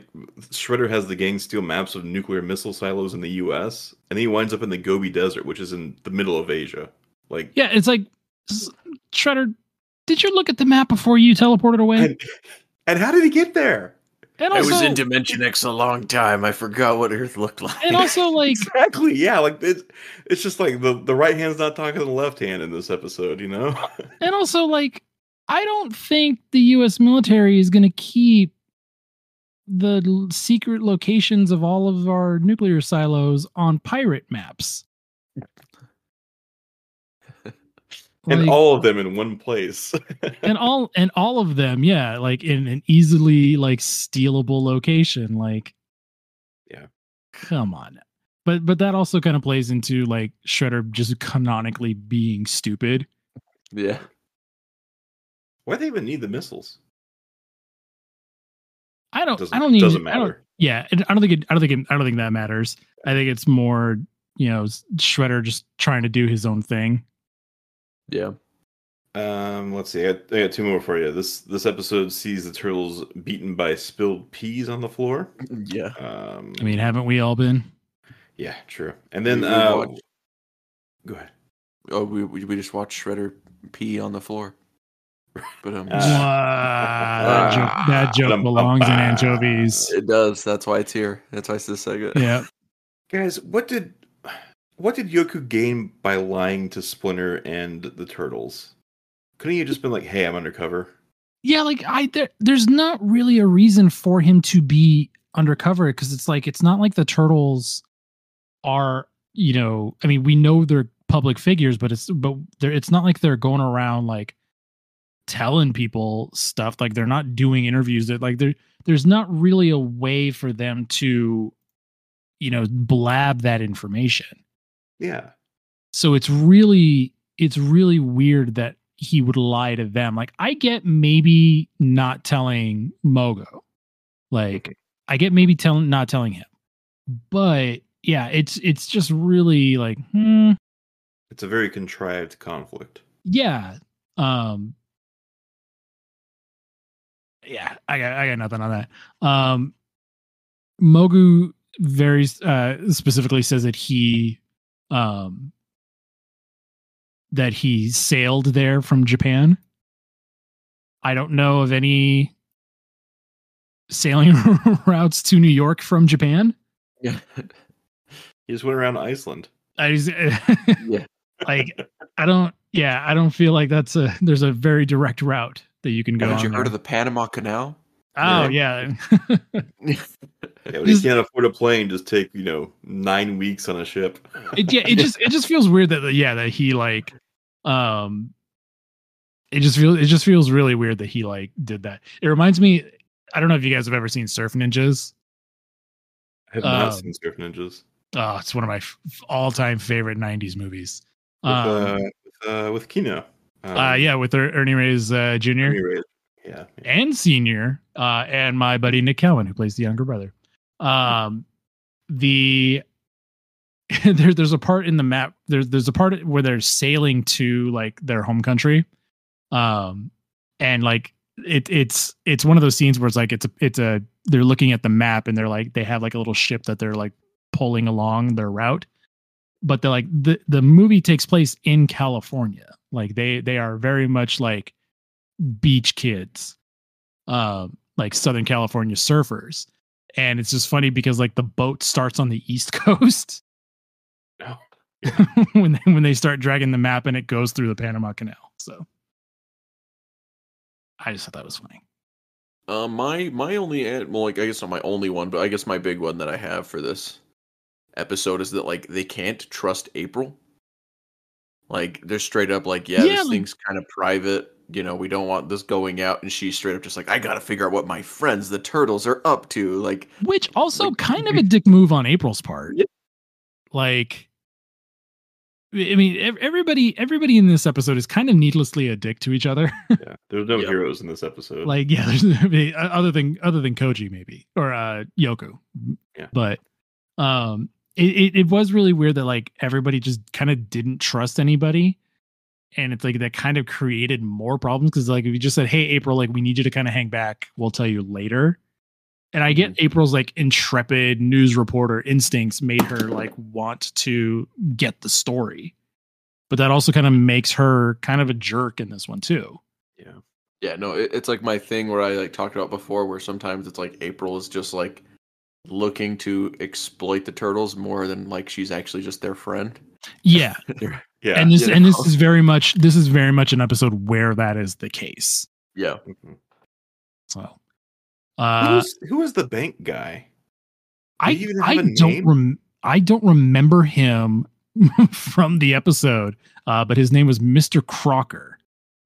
Shredder has the gang steal maps of nuclear missile silos in the US and then he winds up in the Gobi Desert, which is in the middle of Asia. Like yeah it's like Shredder did you look at the map before you teleported away and, and how did he get there? And I was in Dimension X a long time. I forgot what Earth looked like. and also like Exactly. Yeah, like it's it's just like the, the right hand's not talking to the left hand in this episode, you know? And also, like, I don't think the U.S. military is going to keep the secret locations of all of our nuclear silos on pirate maps. And Like- all of them in one place. and all and all of them, yeah, like in an easily like stealable location. Like, Yeah. come on. But but that also kind of plays into like Shredder just canonically being stupid. Yeah. Why do they even need the missiles? I don't. Doesn't, I don't need. doesn't I don't, matter. yeah, I don't think. It, I don't think. It, I don't think that matters. I think it's more, you know, s- Shredder just trying to do his own thing. Yeah. Um, let's see. I got, I got two more for you. This this episode sees the turtles beaten by spilled peas on the floor. Yeah. Um, I mean, haven't we all been? yeah, true. And then We- we uh, watched- go ahead. Oh, we we we just watched Shredder pee on the floor. But um. Wow, that joke, that joke belongs in anchovies. it does. That's why it's here. That's why it's this segment. Yeah. Guys, what did what did Yoku gain by lying to Splinter and the turtles? Couldn't he have just been like, "Hey, I'm undercover"? yeah like i there, there's not really a reason for him to be undercover because it's like it's not like the turtles are you know i mean we know they're public figures but it's but they're it's not like they're going around like telling people stuff like they're not doing interviews that like there there's not really a way for them to you know blab that information Yeah, so it's really it's really weird that he would lie to them. Like i get maybe not telling mogo. Like i get maybe telling not telling him. But yeah it's it's just really like hmm. It's a very contrived conflict. yeah um. Yeah i got i got nothing on that. Um mogo very uh specifically says that he um that he sailed there from japan i don't know of any sailing routes to new york from japan Yeah. He just went around Iceland. i just, Yeah. like i don't yeah i don't feel like that's a there's a very direct route that you can go Haven't you on heard of the Panama Canal? Oh yeah Yeah, when he Just- can't afford a plane, just take you know nine weeks on a ship. it, yeah, it just it just feels weird that yeah that he like um it just feels it just feels really weird that he like did that. It reminds me I don't know if you guys have ever seen Surf Ninjas. I have not Um, seen Surf Ninjas. Oh, it's one of my f- all-time favorite 90s movies. With, Um, uh, with, uh, with Kino. Um, uh yeah, with Er- Ernie Reyes uh, Jr. Ernie Reyes. Yeah. and senior uh and my buddy Nick Cowan who plays the younger brother. Um the there, there's a part in the map there's there's a part where they're sailing to like their home country um and like it it's it's one of those scenes where it's like it's a it's a they're looking at the map and they're like they have like a little ship that they're like pulling along their route but they're like the the movie takes place in California like they they are very much like beach kids um like southern california surfers and it's just funny because like the boat starts on the east coast Oh. when they, when they start dragging the map and it goes through the Panama Canal. So I just thought that was funny. Uh, my my only well, like I guess not my only one, but I guess my big one that I have for this episode is that like they can't trust April. Like they're straight up like, yeah, Yeah, this like- thing's kind of private. You know, we don't want this going out, and she's straight up just like, I gotta figure out what my friends, the turtles, are up to. Like, Which also Like- kind of a dick move on April's part. Yeah. Like I mean, everybody, everybody in this episode is kind of needlessly a dick to each other. Yeah. There's no Yep. heroes in this episode. like, yeah, there's I mean, other than other than Koji maybe or uh Yoku. Yeah. But um, it, it it was really weird that like everybody just kind of didn't trust anybody, and it's like that kind of created more problems because like if you just said, "Hey, April, like we need you to kind of hang back, we'll tell you later." And I get mm-hmm. April's like intrepid news reporter instincts made her like want to get the story. But that also kind of makes her kind of a jerk in this one too. yeah. yeah, no, it, it's like my thing where I like talked about before, where sometimes it's like April is just like looking to exploit the turtles more than like she's actually just their friend. Yeah. Yeah. and this you and this is very much this is very much an episode where that is the case. Yeah, Mhm. So Uh, Who's who was the bank guy? I he even have don't rem- I don't remember him from the episode, uh, but his name was Mr. Crocker.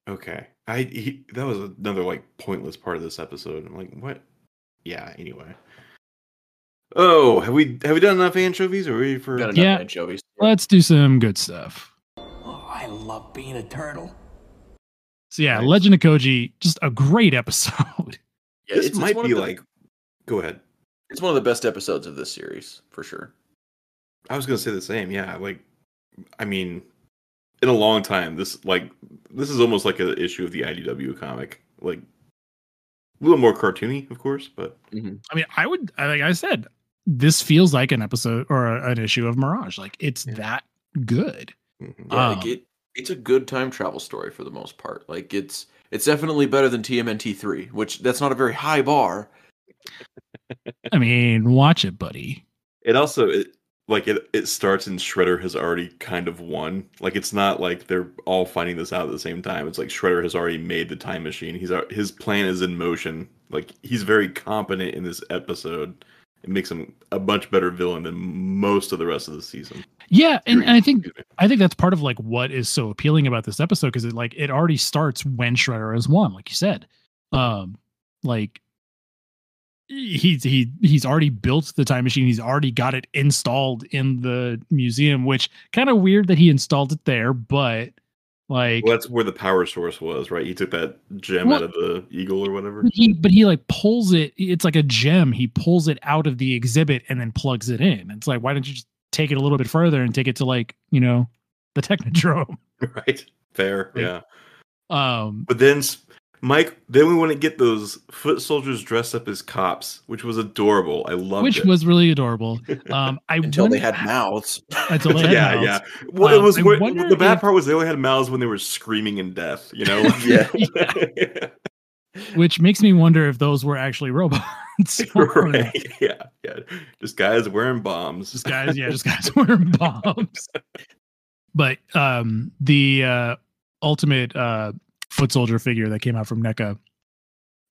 Okay, I he, that was another like pointless part of this episode. I'm like, what? Yeah. Anyway. Oh, have we have we done enough anchovies? Are we ready for? Got enough Yeah. anchovies. Let's do some good stuff. I love being a turtle. So yeah, Nice. Legend of Koji, just a great episode. Yeah, this it's- it's might one be the- like. Go ahead. It's one of the best episodes of this series for sure. I was gonna say the same. Yeah, like, I mean, in a long time, this like this is almost like an issue of the IDW comic. Like, a little more cartoony, of course, but I mean, I would like I said, this feels like an episode or a- an issue of Mirage. Like it's Yeah. that good. mhm. Yeah, Um, like it, it's a good time travel story for the most part. Like it's it's definitely better than TMNT three, which that's not a very high bar. I mean, watch it, buddy. it also it, like it it starts and Shredder has already kind of won. Like, it's not like they're all finding this out at the same time. It's like Shredder has already made the time machine. He's al- his plan is in motion. Like, he's very competent in this episode. It makes him a much better villain than most of the rest of the season. Yeah, and, and I think. I think that's part of like what is so appealing about this episode because it like it already starts when Shredder has won, like you said. Um, like he's he he's already built the time machine. He's already got it installed in the museum, which kind of weird that he installed it there, but like Well, that's where the power source was, right? He took that gem Well- out of the eagle or whatever. but he but he like pulls it. It's like a gem. He pulls it out of the exhibit and then plugs it in. It's like why don't you just take it a little bit further and take it to like you know the Technodrome? right? Fair, Like, yeah. Um, But then, Mike, then we want to get those foot soldiers dressed up as cops, which was adorable. I loved which it. was really adorable. Um, I Until they had mouths. until they had yeah, mouths. yeah. Well, it Um, was where- the bad if- part was they only had mouths when they were screaming in death. You know? Yeah. which makes me wonder if those were actually robots. or right. Yeah, yeah. Just guys wearing bombs. Just guys, yeah, just guys wearing bombs. But um, the uh, ultimate uh, foot soldier figure that came out from NECA,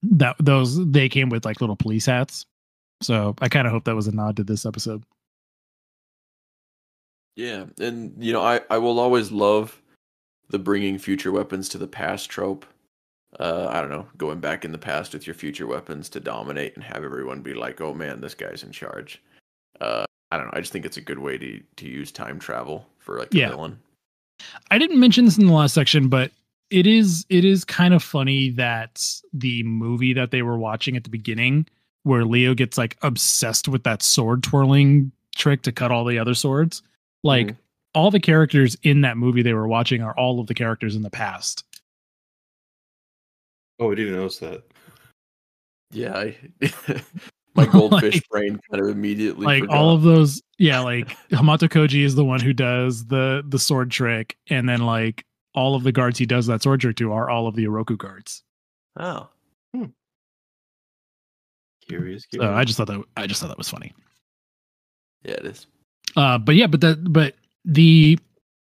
that those they came with like little police hats. So I kind of hope that was a nod to this episode. Yeah, and you know, I I will always love the bringing future weapons to the past trope. Uh, I don't know, going back in the past with your future weapons to dominate and have everyone be like, "Oh man, this guy's in charge." Uh, I don't know. I just think it's a good way to to use time travel for like a Yeah. villain. I didn't mention this in the last section, but it is it is kind of funny that the movie that they were watching at the beginning, where Leo gets like obsessed with that sword twirling trick to cut all the other swords, like Mhm. all the characters in that movie they were watching are all of the characters in the past. Oh, I didn't notice that. Yeah, I, my goldfish Like- brain kind of immediately like forgot. all of those, yeah. Like Hamato Koji is the one who does the the sword trick, and then like all of the guards he does that sword trick to are all of the Oroku guards. oh, Curious. So curious. I just thought that I just thought that was funny. yeah, it is. Uh, but yeah, but that but the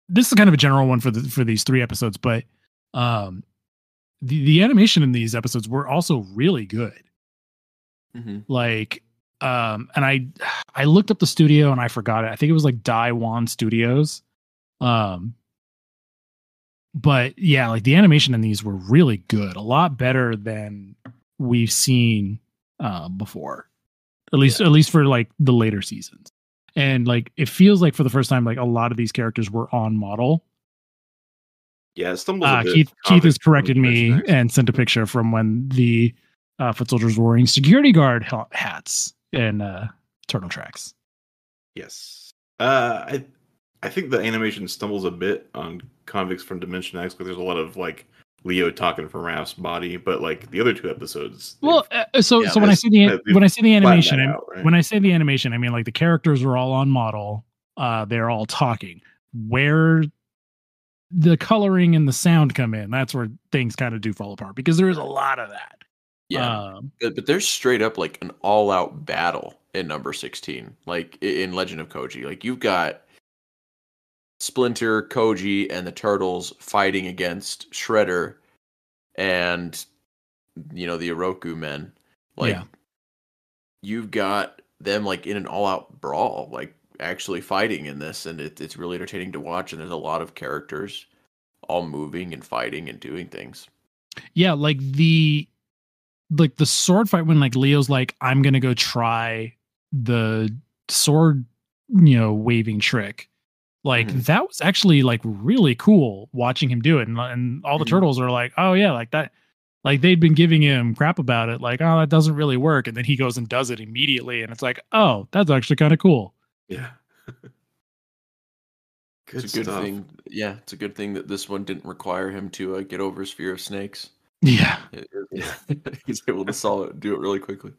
this is kind of a general one for the for these three episodes, but um, the the animation in these episodes were also really good. hmm Like, um, and I I looked up the studio and I forgot it. I think it was like Daiwan Studios. Um, but yeah, like the animation in these were really good, a lot better than we've seen uh, before. At least, at least for like the later seasons. And like it feels like for the first time, like a lot of these characters were on model. yeah, stumbles a Uh, bit Keith Keith has corrected me X. and sent a picture from when the uh, foot soldiers were wearing security guard hats and uh, turtle tracks. Yes. Uh, I I think the animation stumbles a bit on convicts from Dimension X because there's a lot of like Leo talking from Raph's body, but like the other two episodes. Well, uh, so yeah, so when I that's- see the when I see the animation, out, right? when I say the animation, I mean like the characters are all on model. Uh, they're all talking. Where the coloring and the sound come in, that's where things kind of do fall apart because there is a lot of that. Yeah, Um, but, but there's straight up like an all-out battle in number 16 like in legend of koji like you've got splinter koji and the turtles fighting against shredder and you know the oroku men like Yeah. you've got them like in an all-out brawl, like actually fighting in this, and it, it's really entertaining to watch. And there's a lot of characters all moving and fighting and doing things. Yeah, like the like the sword fight when like Leo's like, I'm gonna go try the sword, you know, waving trick. Like Mhm. that was actually like really cool watching him do it. And, and all the Mhm. turtles are like, oh yeah, like that. Like they'd been giving him crap about it, like, oh, that doesn't really work. And then he goes and does it immediately. And it's like, oh, that's actually kind of cool. Yeah. good it's a good stuff. thing. Yeah, it's a good thing that this one didn't require him to uh, get over his fear of snakes. Yeah. It- it- he's able to solve it, do it really quickly.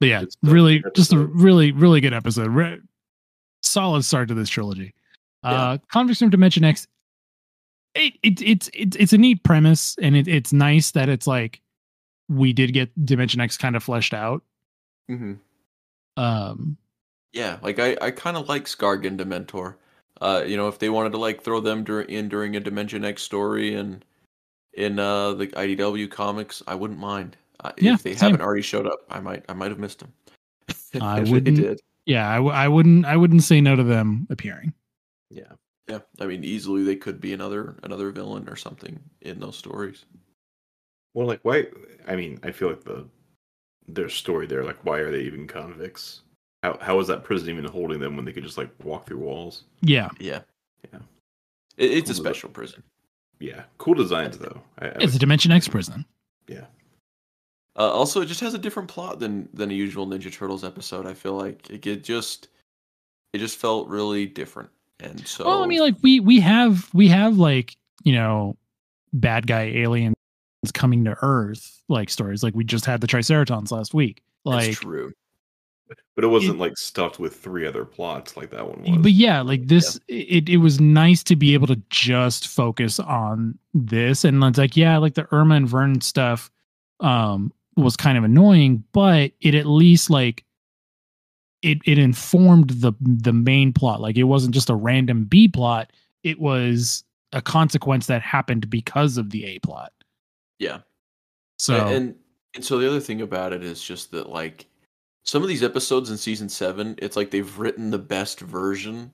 But yeah, really, just a really, really good episode. Re- solid start to this trilogy. Uh, Convicts from Dimension X. It, it it's it's it's a neat premise, and it, it's nice that it's like we did get Dimension X kind of fleshed out. hmm Um, Yeah, like I, I kind of like Skarg and Dementor. Uh, you know, if they wanted to like throw them dur- in during a Dimension X story and in uh the IDW comics, I wouldn't mind. Uh, Yeah, if they same. haven't already showed up, I might I might have missed them. I wouldn't- did. yeah, I, w- I wouldn't I wouldn't say no to them appearing. Yeah. Yeah, I mean, easily they could be another another villain or something in those stories. Well, like why? I mean, I feel like the their story there. Like, why are they even convicts? How how is that prison even holding them when they could just like walk through walls? Yeah, Yeah, Yeah. It, it's a Cool. special prison. Yeah, cool designs though. I, I it's a Dimension X prison. yeah. Uh, also, it just has a different plot than than a usual Ninja Turtles episode. I feel like it, it just it just felt really different, and so Well, I mean, like we we have we have like you know bad guy aliens coming to Earth like stories. Like we just had the Triceratons last week. that's Like true. But it wasn't like stuffed with three other plots like that one was. but yeah like this it, it was nice to be able to just focus on this and it's like yeah like the irma and vern stuff um was kind of annoying but it at least like it it informed the the main plot like it wasn't just a random b plot it was a consequence that happened because of the a plot Yeah. so and and so the other thing about it is just that like some of these episodes in season seven, it's like they've written the best version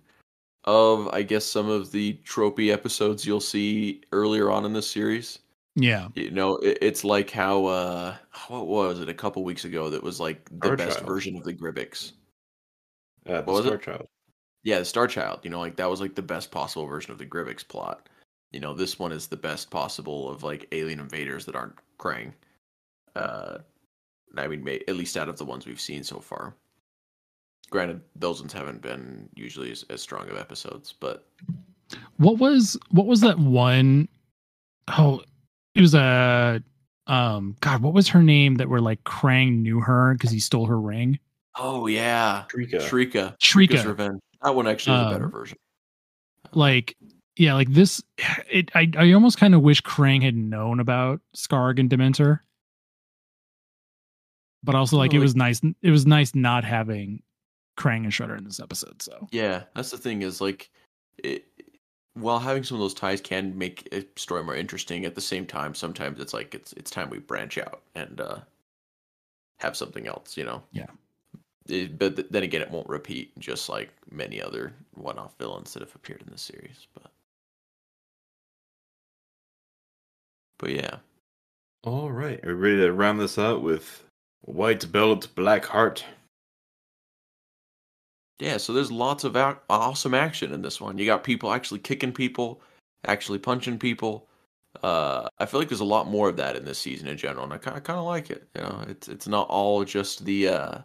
of I guess some of the tropey episodes you'll see earlier on in the series. Yeah You know, it, it's like how uh what was it a couple weeks ago that was like the Star best Child. version of the Gribbix. uh, the what was Star it? Child. Yeah, the Star Child, you know, like that was like the best possible version of the Gribbix plot. You know, this one is the best possible of like alien invaders that aren't Krang. Uh, I mean, may, at least out of the ones we've seen so far. Granted, those ones haven't been usually as, as strong of episodes, but what was what was that one oh it was a um god what was her name that were like krang knew her because he stole her ring oh yeah, Shreeka. Shreeka, Shreeka. Shreeka's Revenge. That one actually is a better Um, version. like yeah like this it i, I almost kind of wish krang had known about skarg and dementor but also like Oh, it like- was nice it was nice not having krang and shredder in this episode so Yeah, that's the thing is like, it, while having some of those ties can make a story more interesting, at the same time, sometimes it's like it's it's time we branch out and uh, have something else, you know. Yeah. It- but th- then again, it won't repeat, just like many other one-off villains that have appeared in the series. But but yeah, All right, are we ready to round this out with White Belt Black Heart? Yeah. So there's lots of ac- awesome action in this one. You got people actually kicking people, actually punching people. Uh, I feel like there's a lot more of that in this season in general, and I kind of kind of like it. You know, it's it's not all just the uh,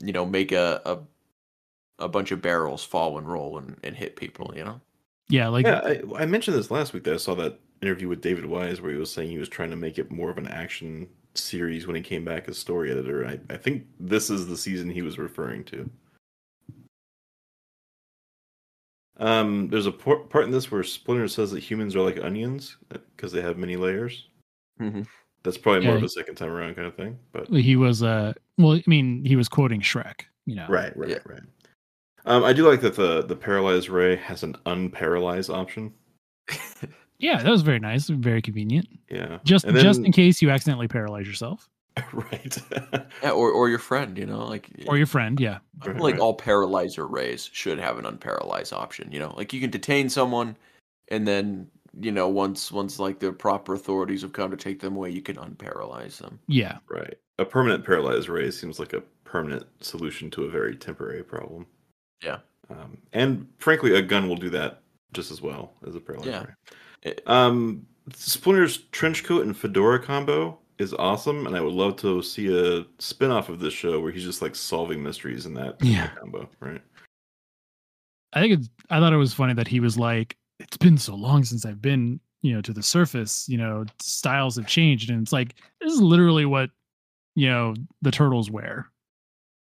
you know, make a a, a bunch of barrels fall and roll and, and hit people. You know. yeah like yeah, I, I mentioned this last week that I saw that interview with David Wise where he was saying he was trying to make it more of an action series when he came back as story editor. I, I think this is the season he was referring to. Um, there's a por- part in this where Splinter says that humans are like onions because they have many layers. Mhm. That's probably more of a second time around kind of thing, but he was uh well i mean he was quoting shrek you know right, right, Yeah. right. Um, I do like that the the paralyzed ray has an unparalyzed option. Yeah, that was very nice, very convenient. Yeah. Just And just in case you accidentally paralyze yourself right. Yeah, or or your friend, you know, like or your friend. Yeah, Right, like right. all paralyzer rays should have an unparalyze option. You know, like you can detain someone, and then you know once once like the proper authorities have come to take them away, you can unparalyze them. yeah, Right. A permanent paralyzed ray seems like a permanent solution to a very temporary problem. Yeah. Um, and frankly, a gun will do that just as well as a paralyzed Yeah. ray. It- Um, Splinter's trench coat and fedora combo is awesome, and I would love to see a spin-off of this show where he's just like solving mysteries in that, Yeah. combo, right? I think it's. I thought it was funny that he was like, "It's been so long since I've been, you know, to the surface. You know, styles have changed, and it's like this is literally what, you know, the turtles wear,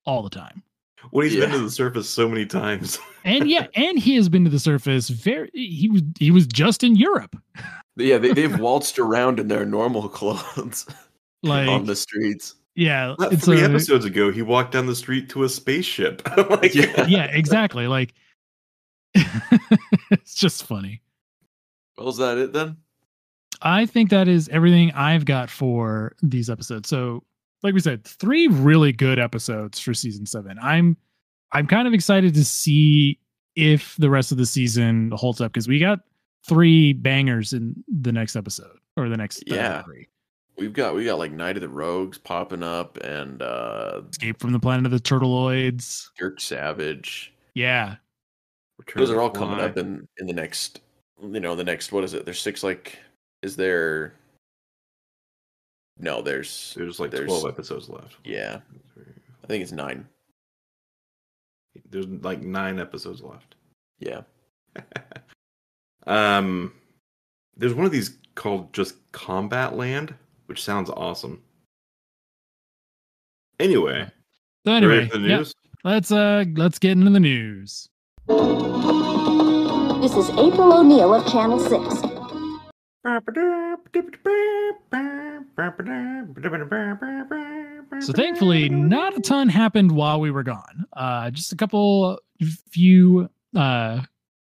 all the time. When he's been to the surface so many times. And yeah, and he has been to the surface. Very. He was. He was just in Europe. Yeah, they, they've waltzed around in their normal clothes Like, on the streets. yeah, Not it's three a- episodes ago, he walked down the street to a spaceship. like, Yeah. yeah, exactly. Like, it's just funny. Well, is that it then? I think that is everything I've got for these episodes. So, like we said, three really good episodes for season seven. I'm I'm kind of excited to see if the rest of the season holds up because we got three bangers in the next episode or the next Yeah. three. We've got we got like Night of the Rogues popping up and uh Escape from the Planet of the Turtleoids. Dirk Savage. Yeah, Return Those are all coming up in in the next you know the next what is it? There's six like is there No, there's There's like there's 12 episodes left. yeah. I think it's 9. There's like nine episodes left. Yeah. Um, there's one of these called just Combat Land, which sounds awesome. Anyway, So you ready anyway, for the yeah, news? let's uh let's get into the news. This is April O'Neil of Channel 6. So thankfully, not a ton happened while we were gone. Uh, just a couple few uh,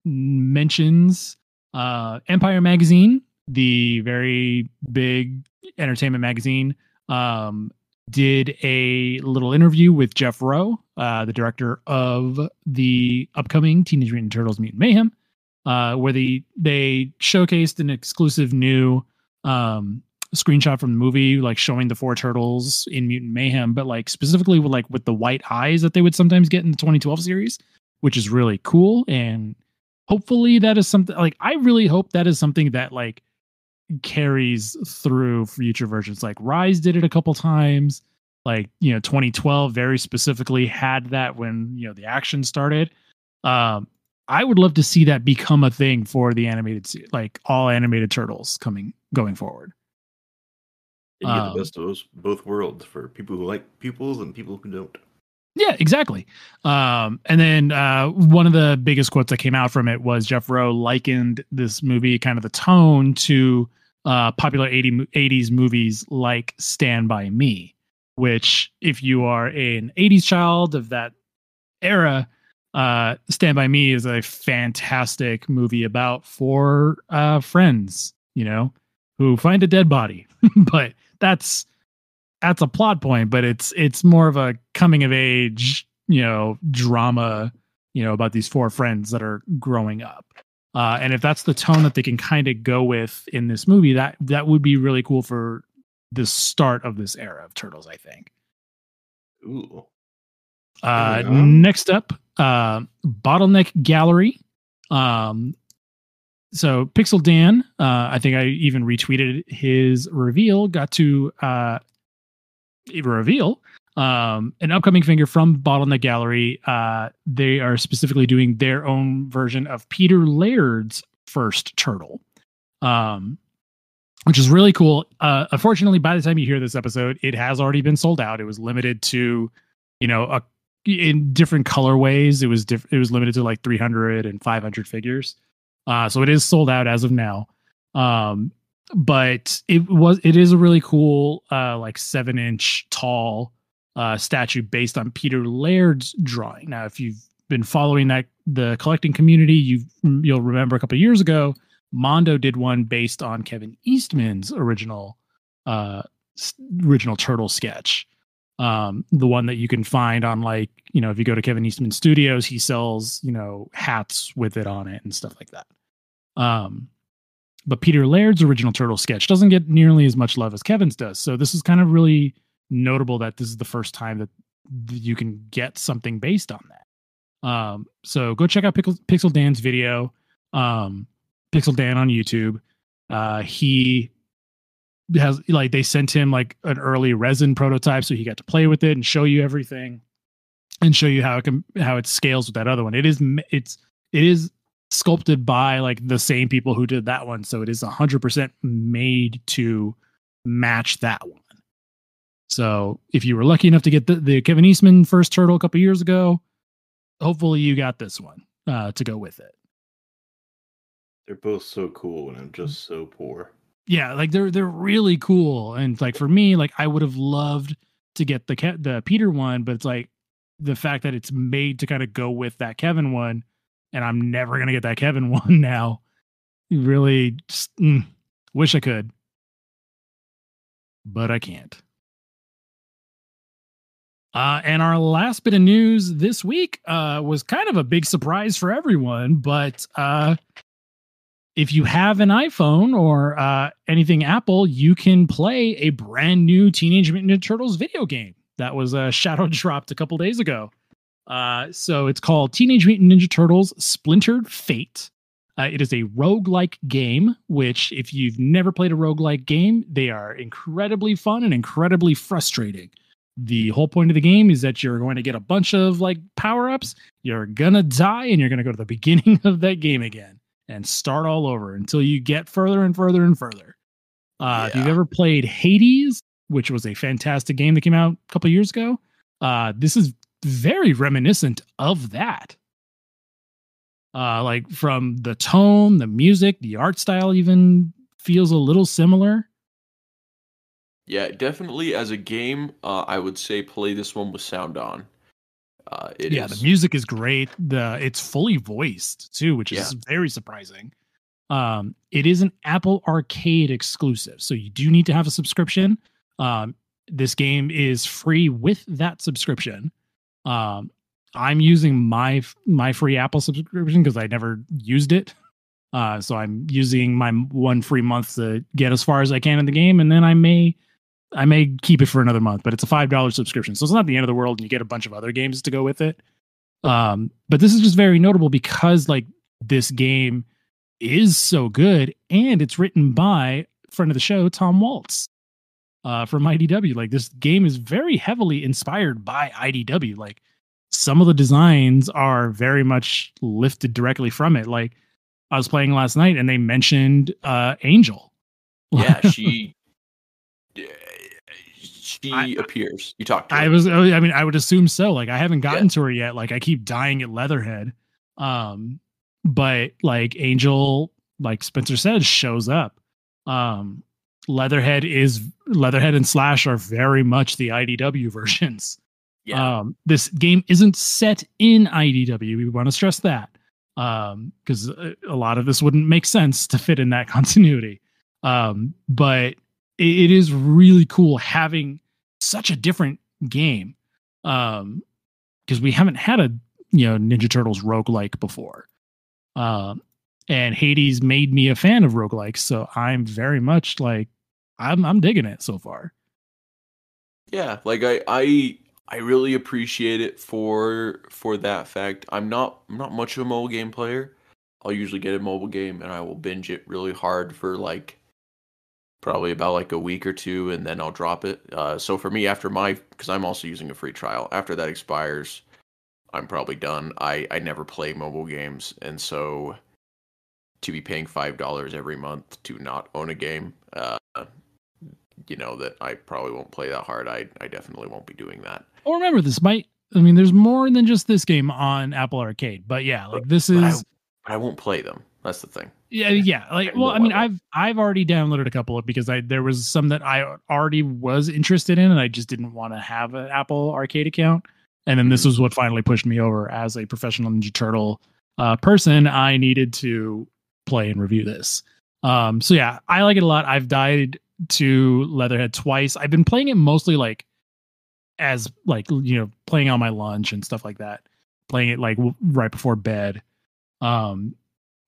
mentions. Uh, Empire Magazine, the very big entertainment magazine, um, did a little interview with Jeff Rowe, uh, the director of the upcoming Teenage Mutant Turtles: Mutant Mayhem, uh, where they they showcased an exclusive new um, screenshot from the movie, like showing the four turtles in Mutant Mayhem, but like specifically with like with the white eyes that they would sometimes get in the 2012 series, which is really cool. And hopefully that is something like I really hope that is something that like carries through future versions. Like Rise did it a couple times. Like, you know, 2012 very specifically had that when, you know, the action started. Um, I would love to see that become a thing for the animated, like all animated turtles coming going forward. You get Um, the best of those both worlds for people who like pupils and people who don't. Yeah, exactly. Um, and then uh, one of the biggest quotes that came out from it was Jeff Rowe likened this movie, kind of the tone, to uh, popular 80, 80s movies like Stand By Me, which, if you are an 80s child of that era, uh, Stand By Me is a fantastic movie about four uh, friends, you know, who find a dead body. but that's that's a plot point, but it's it's more of a coming of age, you know, drama, you know, about these four friends that are growing up. Uh, and if that's the tone that they can kind of go with in this movie, that that would be really cool for the start of this era of turtles. I think. Ooh. Uh, next up, uh, Bottleneck Gallery. Um, so Pixel Dan, uh, I think I even retweeted his reveal. Got to uh, reveal um, an upcoming figure from Bottleneck Gallery. Uh, they are specifically doing their own version of Peter Laird's first turtle, um, which is really cool. Uh, unfortunately, by the time you hear this episode, it has already been sold out. It was limited to, you know, a in different colorways. It was diff- it was limited to like 300 and 500 figures. Uh, so it is sold out as of now. Um, but it was it is a really cool uh like seven inch tall uh statue based on Peter Laird's drawing. Now, if you've been following that the collecting community, you you'll remember a couple of years ago Mondo did one based on Kevin Eastman's original uh original turtle sketch. Um the one that you can find on like, you know, if you go to Kevin Eastman Studios, he sells, you know, hats with it on it and stuff like that. Um but Peter Laird's original turtle sketch doesn't get nearly as much love as Kevin's does. So this is kind of really notable that this is the first time that you can get something based on that. Um, so go check out Pixel, Pixel Dan's video, um, Pixel Dan on YouTube. Uh, he has like they sent him like an early resin prototype, so he got to play with it and show you everything, and show you how it can how it scales with that other one. It is it's it is sculpted by like the same people who did that one, so it is hundred percent made to match that one. So if you were lucky enough to get the, the Kevin Eastman first turtle a couple years ago, hopefully you got this one uh, to go with it. They're both so cool, and I'm just so poor. Yeah, like they're they're really cool, and like for me, like I would have loved to get the Ke- the Peter one, but it's like the fact that it's made to kind of go with that Kevin one, and I'm never gonna get that Kevin one now. Really, just, mm, wish I could, but I can't. Uh, and our last bit of news this week uh, was kind of a big surprise for everyone, but uh, if you have an iPhone or uh, anything Apple, you can play a brand new Teenage Mutant Ninja Turtles video game that was uh, shadow dropped a couple days ago. Uh, so it's called Teenage Mutant Ninja Turtles Splintered Fate. Uh, it is a roguelike game, which, if you've never played a roguelike game, they are incredibly fun and incredibly frustrating. The whole point of the game is that you're going to get a bunch of like power ups, you're gonna die, and you're gonna go to the beginning of that game again and start all over until you get further and further and further. Uh, If you've ever played Hades, which was a fantastic game that came out a couple years ago, uh, this is very reminiscent of that. Uh, like from the tone, the music, the art style, even feels a little similar. Yeah, definitely as a game, uh, I would say play this one with sound on. Uh, it yeah, is- the music is great. The it's fully voiced too, which is Yeah. very surprising. Um, it is an Apple Arcade exclusive, so you do need to have a subscription. Um, this game is free with that subscription. Um, I'm using my my free Apple subscription because I never used it. Uh, so I'm using my one free month to get as far as I can in the game, and then I may I may keep it for another month, but it's a five dollar subscription, so it's not the end of the world, and you get a bunch of other games to go with it. Um, but this is just very notable because like this game is so good, and it's written by friend of the show Tom Waltz uh, from IDW. Like this game is very heavily inspired by IDW. Like some of the designs are very much lifted directly from it. Like I was playing last night, and they mentioned uh, Angel. yeah, she she I- appears. You talk to her. I was oh, I mean I would assume so. Like I haven't gotten to her yet. Like I keep dying at Leatherhead. Um but like Angel like Spencer said shows up. Um Leatherhead is Leatherhead and Slash are very much the IDW versions. yeah, Um this game isn't set in IDW. We want to stress that. Um cuz a, a lot of this wouldn't make sense to fit in that continuity. Um but it, is really cool having such a different game um because we haven't had a you know ninja turtles roguelike before um and hades made me a fan of roguelikes so i'm very much like i'm i'm digging it so far yeah. Like I I I really appreciate it for for that fact. I'm not I'm not much of a mobile game player. I'll usually get a mobile game and I will binge it really hard for like probably about like a week or two and then I'll drop it. Uh, so for me after my because I'm also using a free trial after that expires, I'm probably done. I I never play mobile games and so to be paying five dollars every month to not own a game, uh, you know that I probably won't play that hard. I I definitely won't be doing that. oh remember this might i mean there's more than just this game on apple arcade but yeah like this But I, is but I won't play them. That's the thing. Yeah, yeah. Like, well, I mean, I've I've already downloaded a couple of because I there was some that I already was interested in, and I just didn't want to have an Apple Arcade account. And then this Mhm. was what finally pushed me over as a professional Ninja Turtle uh, person. I needed to play and review this. Um, so yeah, I like it a lot. I've died to Leatherhead twice. I've been playing it mostly like as like you know playing on my lunch and stuff like that. Playing it like w- right before bed. Um,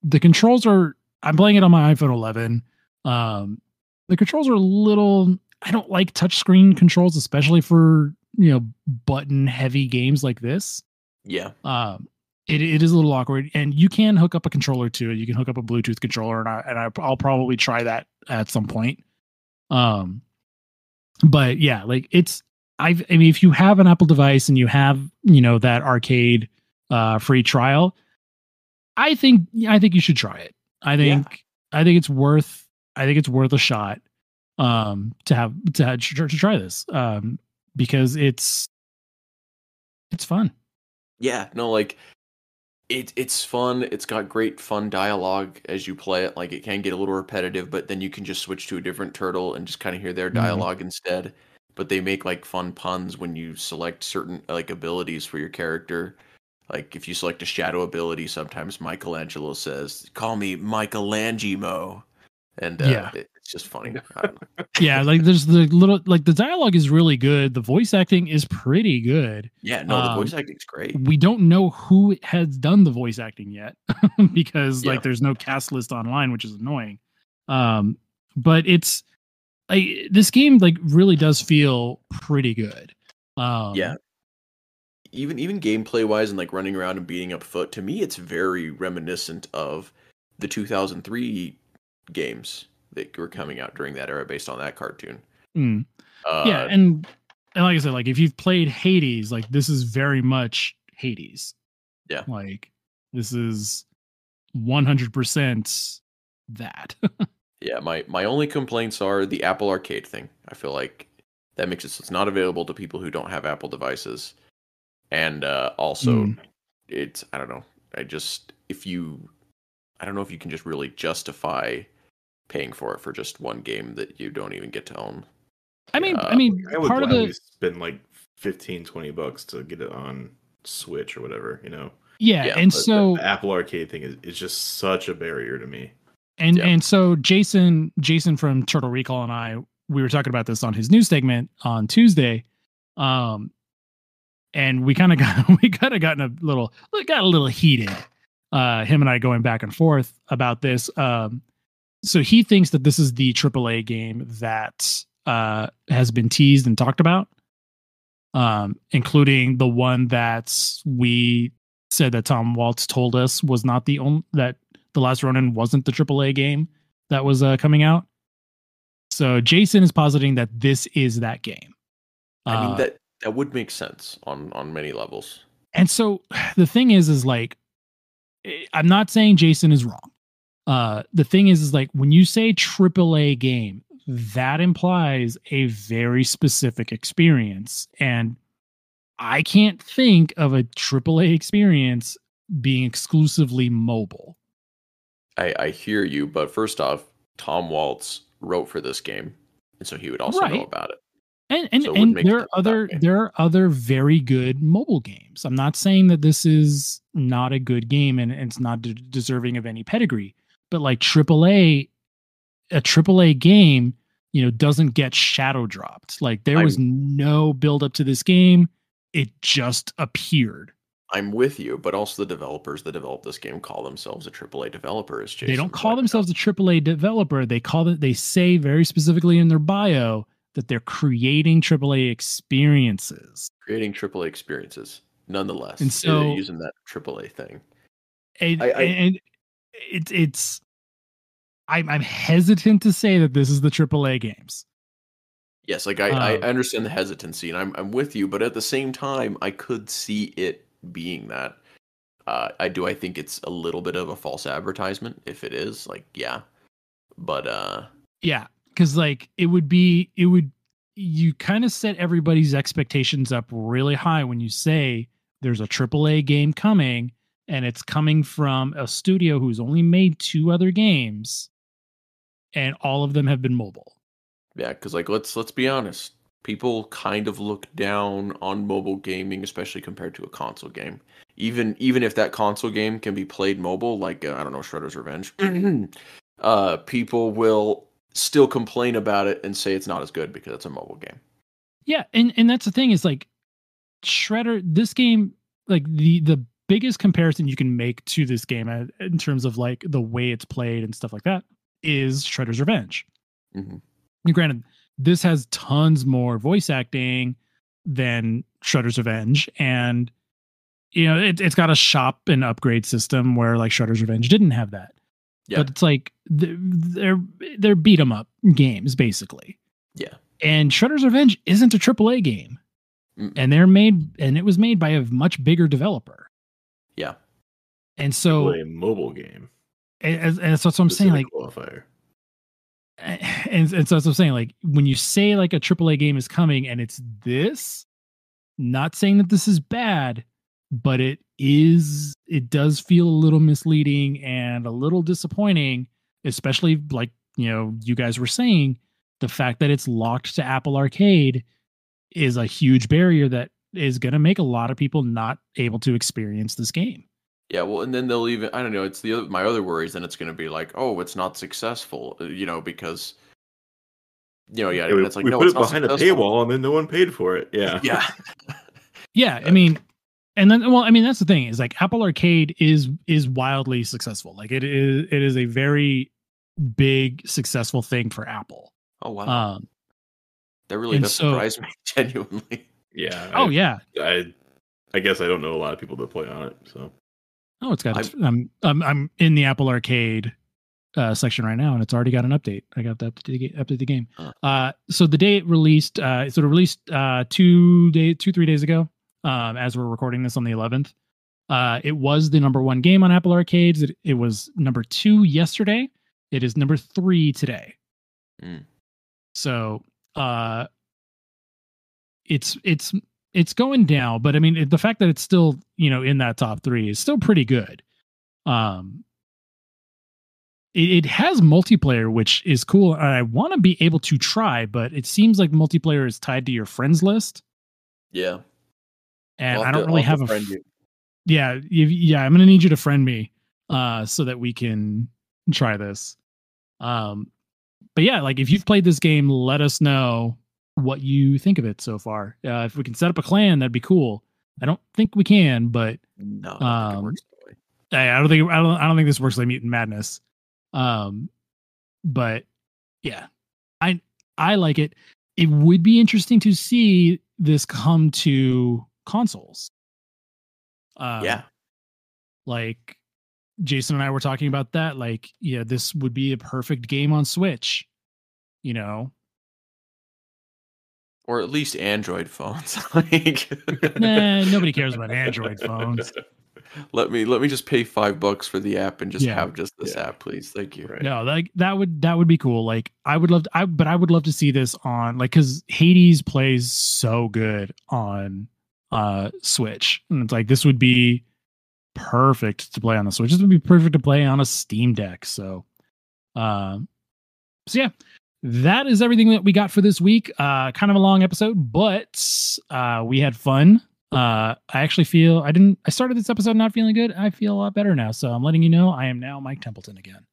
the controls are. I'm playing it on my iPhone 11. Um, the controls are a little. I don't like touchscreen controls, especially for you know button heavy games like this. Yeah. Um, it, it is a little awkward, and you can hook up a controller to it. You can hook up a Bluetooth controller, and I and I, I'll probably try that at some point. Um, but yeah, like it's I've I mean, if you have an Apple device and you have you know that arcade uh free trial, I think I think you should try it. I think I think it's worth I think it's worth a shot um to have to have, to try this um because it's it's fun. Yeah, no, like it it's fun. It's got great fun dialogue as you play it. Like it can get a little repetitive, but then you can just switch to a different turtle and just kind of hear their Mhm. dialogue instead. But they make like fun puns when you select certain like abilities for your character. Like if you select a shadow ability, sometimes Michelangelo says, "Call me Michelangelo," and uh, Yeah. it- it's just funny. I don't know. yeah, like there's the little like the dialogue is really good. The voice acting is pretty good. Yeah, no, the Um, voice acting's great. We don't know who has done the voice acting yet because Yeah. like there's no cast list online, which is annoying. Um, but it's like this game like really does feel pretty good. Um, yeah even even gameplay wise and like running around and beating up foot to me it's very reminiscent of the 2003 games that were coming out during that era based on that cartoon mm. uh, yeah, and and like I said, like if you've played Hades, like this is very much Hades. Yeah. like this is one hundred percent that. yeah my my only complaints are the apple arcade thing i feel like that makes it so it's not available to people who don't have apple devices and uh also Mm. it's i don't know i just if you i don't know if you can just really justify paying for it for just one game that you don't even get to own I mean, Uh, I mean, I would part of gladly the spend like 15, 20 bucks to get it on Switch or whatever, you know. yeah, yeah, and so the Apple Arcade thing is, is just such a barrier to me. and Yeah. and so Jason Jason from Turtle Recall and I we were talking about this on his news segment on Tuesday, um, and we kind of got we kind of gotten a little got a little heated, uh, him and I going back and forth about this. Um, so he thinks that this is the AAA game that uh has been teased and talked about, um, including the one that we said that Tom Waltz told us was not the only that the Last Ronin wasn't the AAA game that was uh, coming out. So Jason is positing that this is that game. I mean Uh, that that would make sense on on many levels. and so the thing is, is like, eh, I'm not saying Jason is wrong. Uh, the thing is, is like when you say AAA game, that implies a very specific experience, and I can't think of a AAA experience being exclusively mobile. I I hear you, but first off, Tom Waltz wrote for this game, and so he would also know about it. And and, So and there are other there are other very good mobile games. I'm not saying that this is not a good game and it's not de- deserving of any pedigree, but like AAA, a AAA game, you know, doesn't get shadow dropped. Like there was no build up to this game; it just appeared. I'm with you, but also the developers that develop this game call themselves a AAA developer. As Jason they don't call themselves a AAA developer. They call it. They say very specifically in their bio that they're creating AAA experiences. creating AAA experiences. Nonetheless, And they're so- using that AAA thing. and, I- I- and it, it's I'm I'm hesitant to say that this is the AAA games. Yes, like I, I Um, understand the hesitancy, and I'm I'm with you, but at the same time, I could see it being that. Uh, I do. I think it's a little bit of a false advertisement. If it is, like, yeah, but uh, Yeah, because like it would be it would you kind of set everybody's expectations up really high when you say there's a AAA game coming and it's coming from a studio who's only made two other games and all of them have been mobile. yeah, because like let's let's be honest, people kind of look down on mobile gaming, especially compared to a console game. even even if that console game can be played mobile, like uh, I don't know, Shredder's Revenge, uh, people will still complain about it and say it's not as good because it's a mobile game. Yeah, and and that's the thing is like Shredder. This game, like the the biggest comparison you can make to this game uh, in terms of like the way it's played and stuff like that is Shredder's Revenge. hmm And granted, this has tons more voice acting than Shredder's Revenge, and you know it, it's got a shop and upgrade system where like Shredder's Revenge didn't have that. Yeah. But it's like they're they're, they're beat 'em up games basically. Yeah. And Shredder's Revenge isn't a AAA game, Mm. and they're made and it was made by a much bigger developer. Yeah. And so, a mobile game. and, and and so that's what I'm saying. Like, Specific qualifier. and, and so that's what I'm saying. Like when you say like a AAA game is coming and it's this, not saying that this is bad, but it is. It does feel a little misleading and a little disappointing, especially like you know you guys were saying the fact that it's locked to Apple Arcade is a huge barrier that is going to make a lot of people not able to experience this game. Yeah, well, and then they'll even I don't know. It's the other my other worries. Then it's going to be like, oh, it's not successful, uh, you know, because you know, yeah, Yeah, we, it's like we no, put it's it not behind a paywall and then no one paid for it. Yeah. Yeah, Yeah, I mean, and then well, I mean that's the thing is like Apple Arcade is is wildly successful. Like it is it is a very big successful thing for Apple. Oh wow, Um that really does so- surprise me genuinely. Yeah. oh I, yeah. I I guess I don't know a lot of people that play on it. So Oh, it's got its, I'm I'm I'm in the Apple Arcade uh, section right now, and it's already got an update. I got the update the, update the game. Huh. Uh, so the day it released, uh, so it released uh, two day two three days ago. Um, as we're recording this on the 11th, uh, it was the number one game on Apple Arcades. It, it was number two yesterday. It is number three today. Mm. So uh, it's it's it's going down, but I mean it, the fact that it's still you know in that top three is still pretty good. Um, it, it has multiplayer, which is cool. and I want to be able to try, but it seems like multiplayer is tied to your friends list, Yeah, and I'll I don't to- really have a friend you. yeah you, yeah i'm gonna need you to friend me uh so that we can try this um but yeah like if you've played this game let us know what you think of it so far uh if we can set up a clan that'd be cool i don't think we can but No, I don't think Um, works. I, I don't think I don't I don't think this works like Mutant Madness. Um, but yeah, I I like it. It would be interesting to see this come to consoles. Um, yeah, like Jason and I were talking about that. Like, yeah, this would be a perfect game on Switch. You know, or at least Android phones. like, nah, nobody cares about Android phones. let me let me just pay five bucks for the app and just Yeah. have just this Yeah. app, please. Thank you. Right. No, like that would that would be cool. Like I would love to, I but I would love to see this on like because Hades plays so good on uh Switch, and it's like this would be perfect to play on the Switch. This would be perfect to play on a Steam Deck. So, um, so yeah, that is everything that we got for this week. Uh, kind of a long episode, but uh, we had fun. Uh, I actually feel I didn't. I started this episode not feeling good. I feel a lot better now. So I'm letting you know I am now Mike Templeton again.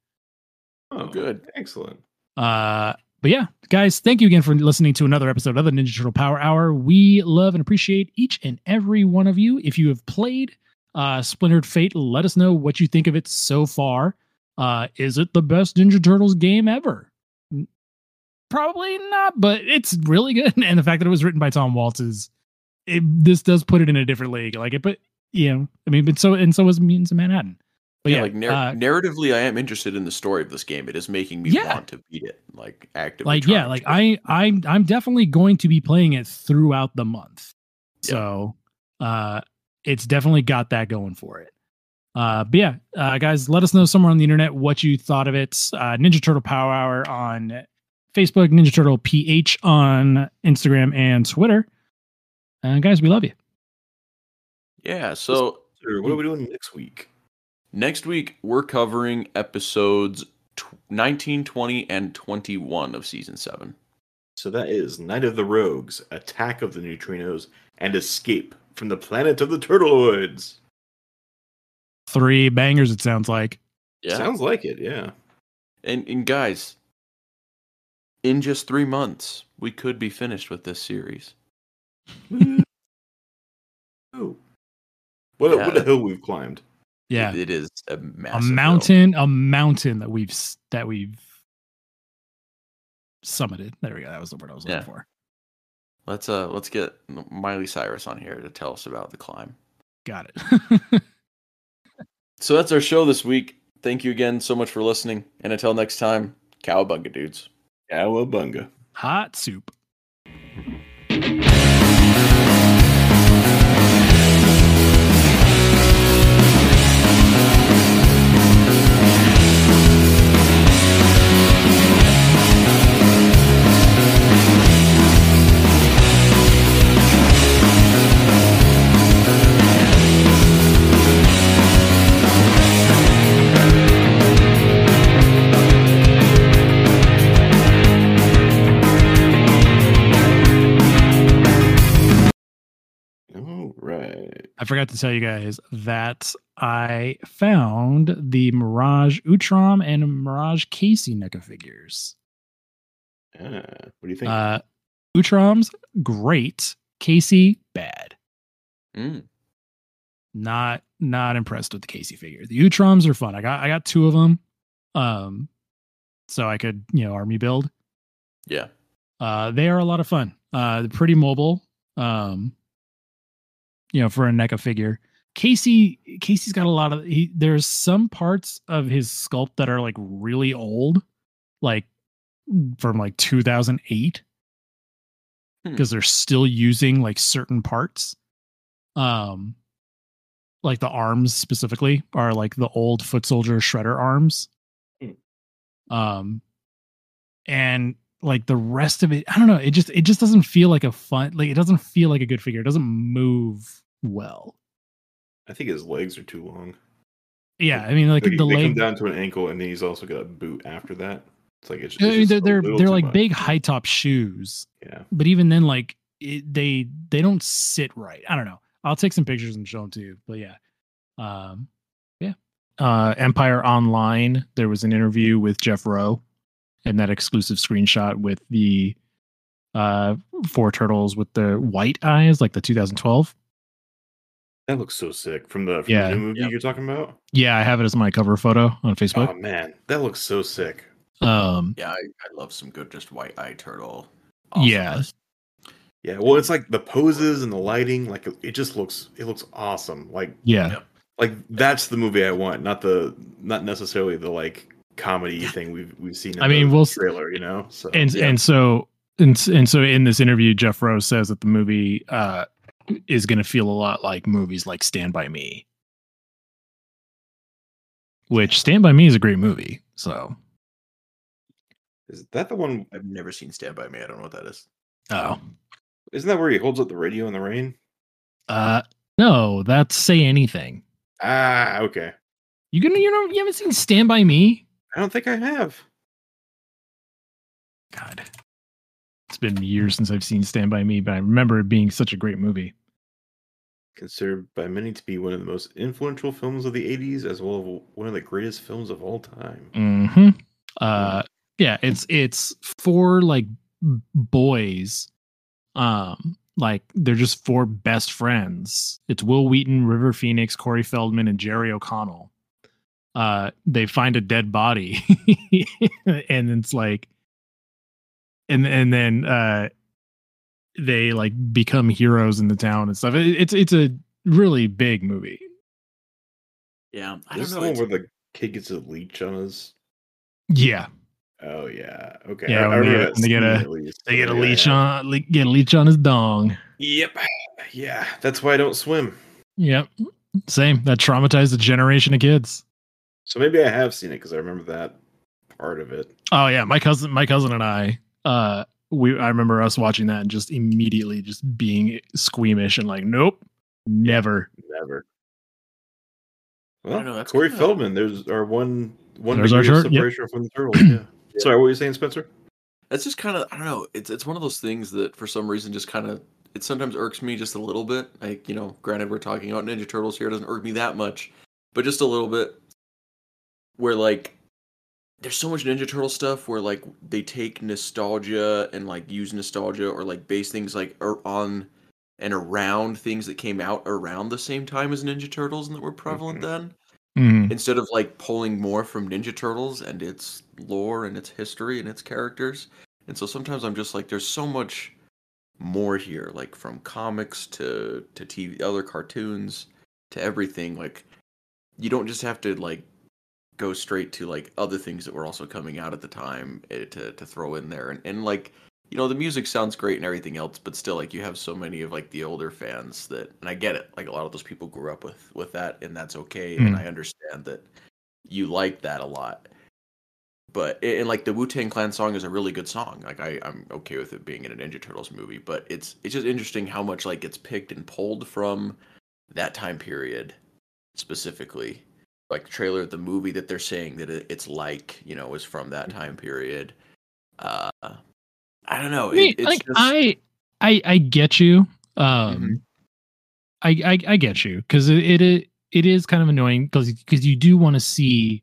Oh, good. Excellent. Uh, but yeah, guys, thank you again for listening to another episode of the Ninja Turtle Power Hour. We love and appreciate each and every one of you. If you have played uh, Splintered Fate, let us know what you think of it so far. Uh, is it the best Ninja Turtles game ever? Probably not, but it's really good. And the fact that it was written by Tom Waltz is, it, this does put it in a different league. Like it, but you know, I mean, but so and so was Mutants in Manhattan. But yeah, yeah, like nar- uh, narratively, I am interested in the story of this game. It is making me Yeah. want to beat it, like actively. like yeah like to. i i i'm definitely going to be playing it throughout the month Yeah. so uh it's definitely got that going for it uh but yeah uh guys let us know somewhere on the internet what you thought of it uh ninja turtle power hour on facebook ninja turtle ph on instagram and twitter uh, guys we love you yeah. So what are we doing next week? Next week we're covering episodes tw- 19, 20, and 21 of season seven. So that is Night of the Rogues, Attack of the Neutrinos, and Escape from the Planet of the Turtleoids. Three bangers. It sounds like. Yeah. Sounds like it, yeah. And and guys, in just three months, we could be finished with this series. Ooh. What, a, Yeah. what a hill we've climbed. Yeah, It- it is a a massive hill. mountain, a mountain that we've that we've summited. There we go. That was the word I was looking Yeah. for. Let's uh let's get Miley Cyrus on here to tell us about the climb. Got it. So that's our show this week. Thank you again so much for listening. And until next time, cowabunga dudes. Cowabunga. Hot soup. Forgot to tell you guys that I found the Mirage Utrom and Mirage Casey NECA figures. Ah, what do you think? Uh, Utrom's great. Casey bad. Mm. Not not impressed with the Casey figure. The Utroms are fun. I got I got two of them. Um, so I could you know army build. Yeah. Uh, they are a lot of fun. Uh, they're pretty mobile. Um, you know, for a NECA figure. Casey Casey's got a lot of he, there's some parts of his sculpt that are like really old, like from like 2008 Hmm. because they're still using like certain parts. Um like the arms specifically are like the old foot soldier shredder arms. Hmm. Um and like the rest of it, I don't know, it just it just doesn't feel like a fun like it doesn't feel like a good figure. It doesn't move well. I think his legs are too long. Yeah, I mean like Like, the they leg come down to an ankle, and then he's also got a boot after that. It's like it's, it's I mean, they're they're, they're like much. big high top shoes, Yeah. but even then, like it, they they don't sit right. I don't know. I'll take some pictures and show them to you. But yeah, um, yeah. Uh, Empire Online. There was an interview with Jeff Rowe, and that exclusive screenshot with the uh four turtles with the white eyes, like the 2012. That looks so sick from the, from Yeah. the new movie Yep. you're talking about. Yeah, I have it as my cover photo on Facebook. Oh man, that looks so sick. Um, Yeah, I, I love some good just white eye turtle. Yeah. Yeah, well, it's like the poses and the lighting, like it- it just looks it looks awesome. Like yeah, like that's the movie I want, not the not necessarily the like comedy thing we've we've seen. In I mean, the we'll s- trailer, you know. So and yeah. and so and and so in this interview, Jeff Rowe says that the movie uh, is going to feel a lot like movies like Stand by Me, which Stand by Me is a great movie. So is that the one? I've never seen Stand By Me. I don't know what that is. oh Isn't that where he holds up the radio in the rain? uh no, that's Say Anything. Ah, okay. You gonna you know you haven't seen Stand by Me? I don't think I have. God, it's been years since I've seen Stand by Me, but I remember it being such a great movie. Considered by many to be one of the most influential films of the '80s, as well as one of the greatest films of all time. hmm Uh, yeah, it's it's for like boys. Um, like they're just four best friends. It's Wil Wheaton, River Phoenix, Corey Feldman, and Jerry O'Connell. Uh, they find a dead body, and it's like, and and then uh, they like become heroes in the town and stuff. It, it's it's a really big movie. Yeah, I This don't the know. one where the kid gets a leech on his. Yeah, Oh yeah, okay. Yeah, I, I they get- when they get a- least. they get a Yeah, leech yeah. on, le- get a leech on his dong. Yep. Yeah, that's why I don't swim. Yep. Same. That traumatized a generation of kids. So maybe I have seen it because I remember that part of it. Oh yeah, my cousin my cousin and I uh we I remember us watching that and just immediately just being squeamish and like nope, never. Never. don't Well, know, that's Corey kinda- Feldman. There's our one one There's our degree of shirt, yep. separation from the turtles. Yeah. Sorry, what were you saying, Spencer? That's just kind of I don't know. It's it's one of those things that for some reason just kind of it sometimes irks me just a little bit. Like you know, granted we're talking about Ninja Turtles here, it doesn't irk me that much. but just a little bit. Where like there's so much Ninja Turtle stuff where like they take nostalgia and like use nostalgia or like base things like are on and around things that came out around the same time as Ninja Turtles and that were prevalent then. Mhm. Instead of like pulling more from Ninja Turtles and its lore and its history and its characters. And so sometimes I'm just like there's so much more here, like from comics to to TV other cartoons to everything. Like you don't just have to like go straight to like other things that were also coming out at the time eh, to to throw in there. And, and like you know the music sounds great and everything else but still like you have so many of like the older fans that and i get it like a lot of those people grew up with with that and that's okay and Mm. i understand that you like that a lot. But and like the wu-tang clan song is a really good song. Like I, i'm okay with it being in a ninja turtles movie but it's it's just interesting how much like gets picked and pulled from that time period specifically like the trailer of the movie that they're saying that it, it's like you know is from that time period uh i don't know I mean, it, it's like just, I, I, I get you. Um, Mhm. I, I, I get you because it, it, it is kind of annoying because because you do want to see,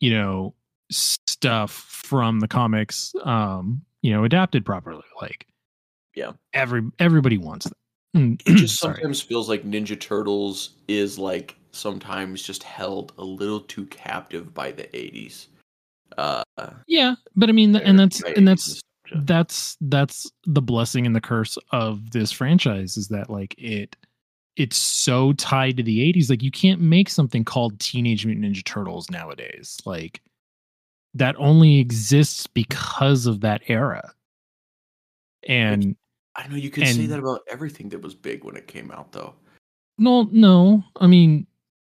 you know, stuff from the comics, um, you know, adapted properly. Like, Yeah. every everybody wants that. Mm, it just sometimes feels like ninja turtles is like sometimes just held a little too captive by the 80s uh Yeah, but I mean, and that's and that's that's that's the blessing and the curse of this franchise is that like it it's so tied to the 80s like you can't make something called teenage mutant ninja turtles nowadays like that only exists because of that era. And i know you can say that about everything that was big when it came out though. No no. I mean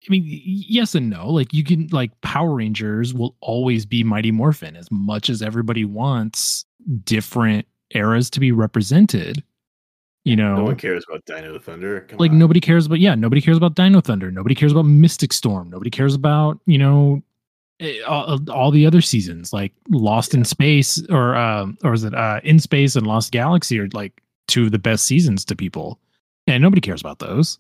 i mean yes and no. Like you can like power rangers will always be mighty morphin. As much as everybody wants different eras to be represented you know No one cares about Dino Thunder. Come like on. nobody cares about yeah nobody cares about dino thunder. Nobody cares about mystic storm. Nobody cares about you know eh, all, all the other seasons like lost in space or um or is it uh in space and lost galaxy or like two of the best seasons to people and nobody cares about those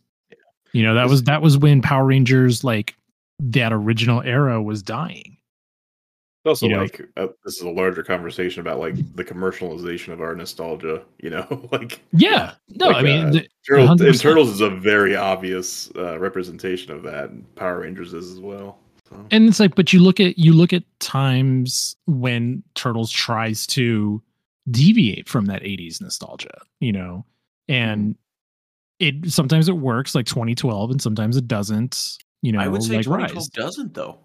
you know that was that was when power rangers like that original era was dying also you like uh, this is a larger conversation about like the commercialization of our nostalgia. You know, like yeah no like, i mean uh, the- Turtles, and Turtles is a very obvious uh, representation of that, and Power Rangers is as well. So. and it's like but you look at you look at times when turtles tries to deviate from that 80s nostalgia you know? And it sometimes it works like 2012 and sometimes it doesn't you know i would say like 2012 rise. doesn't though.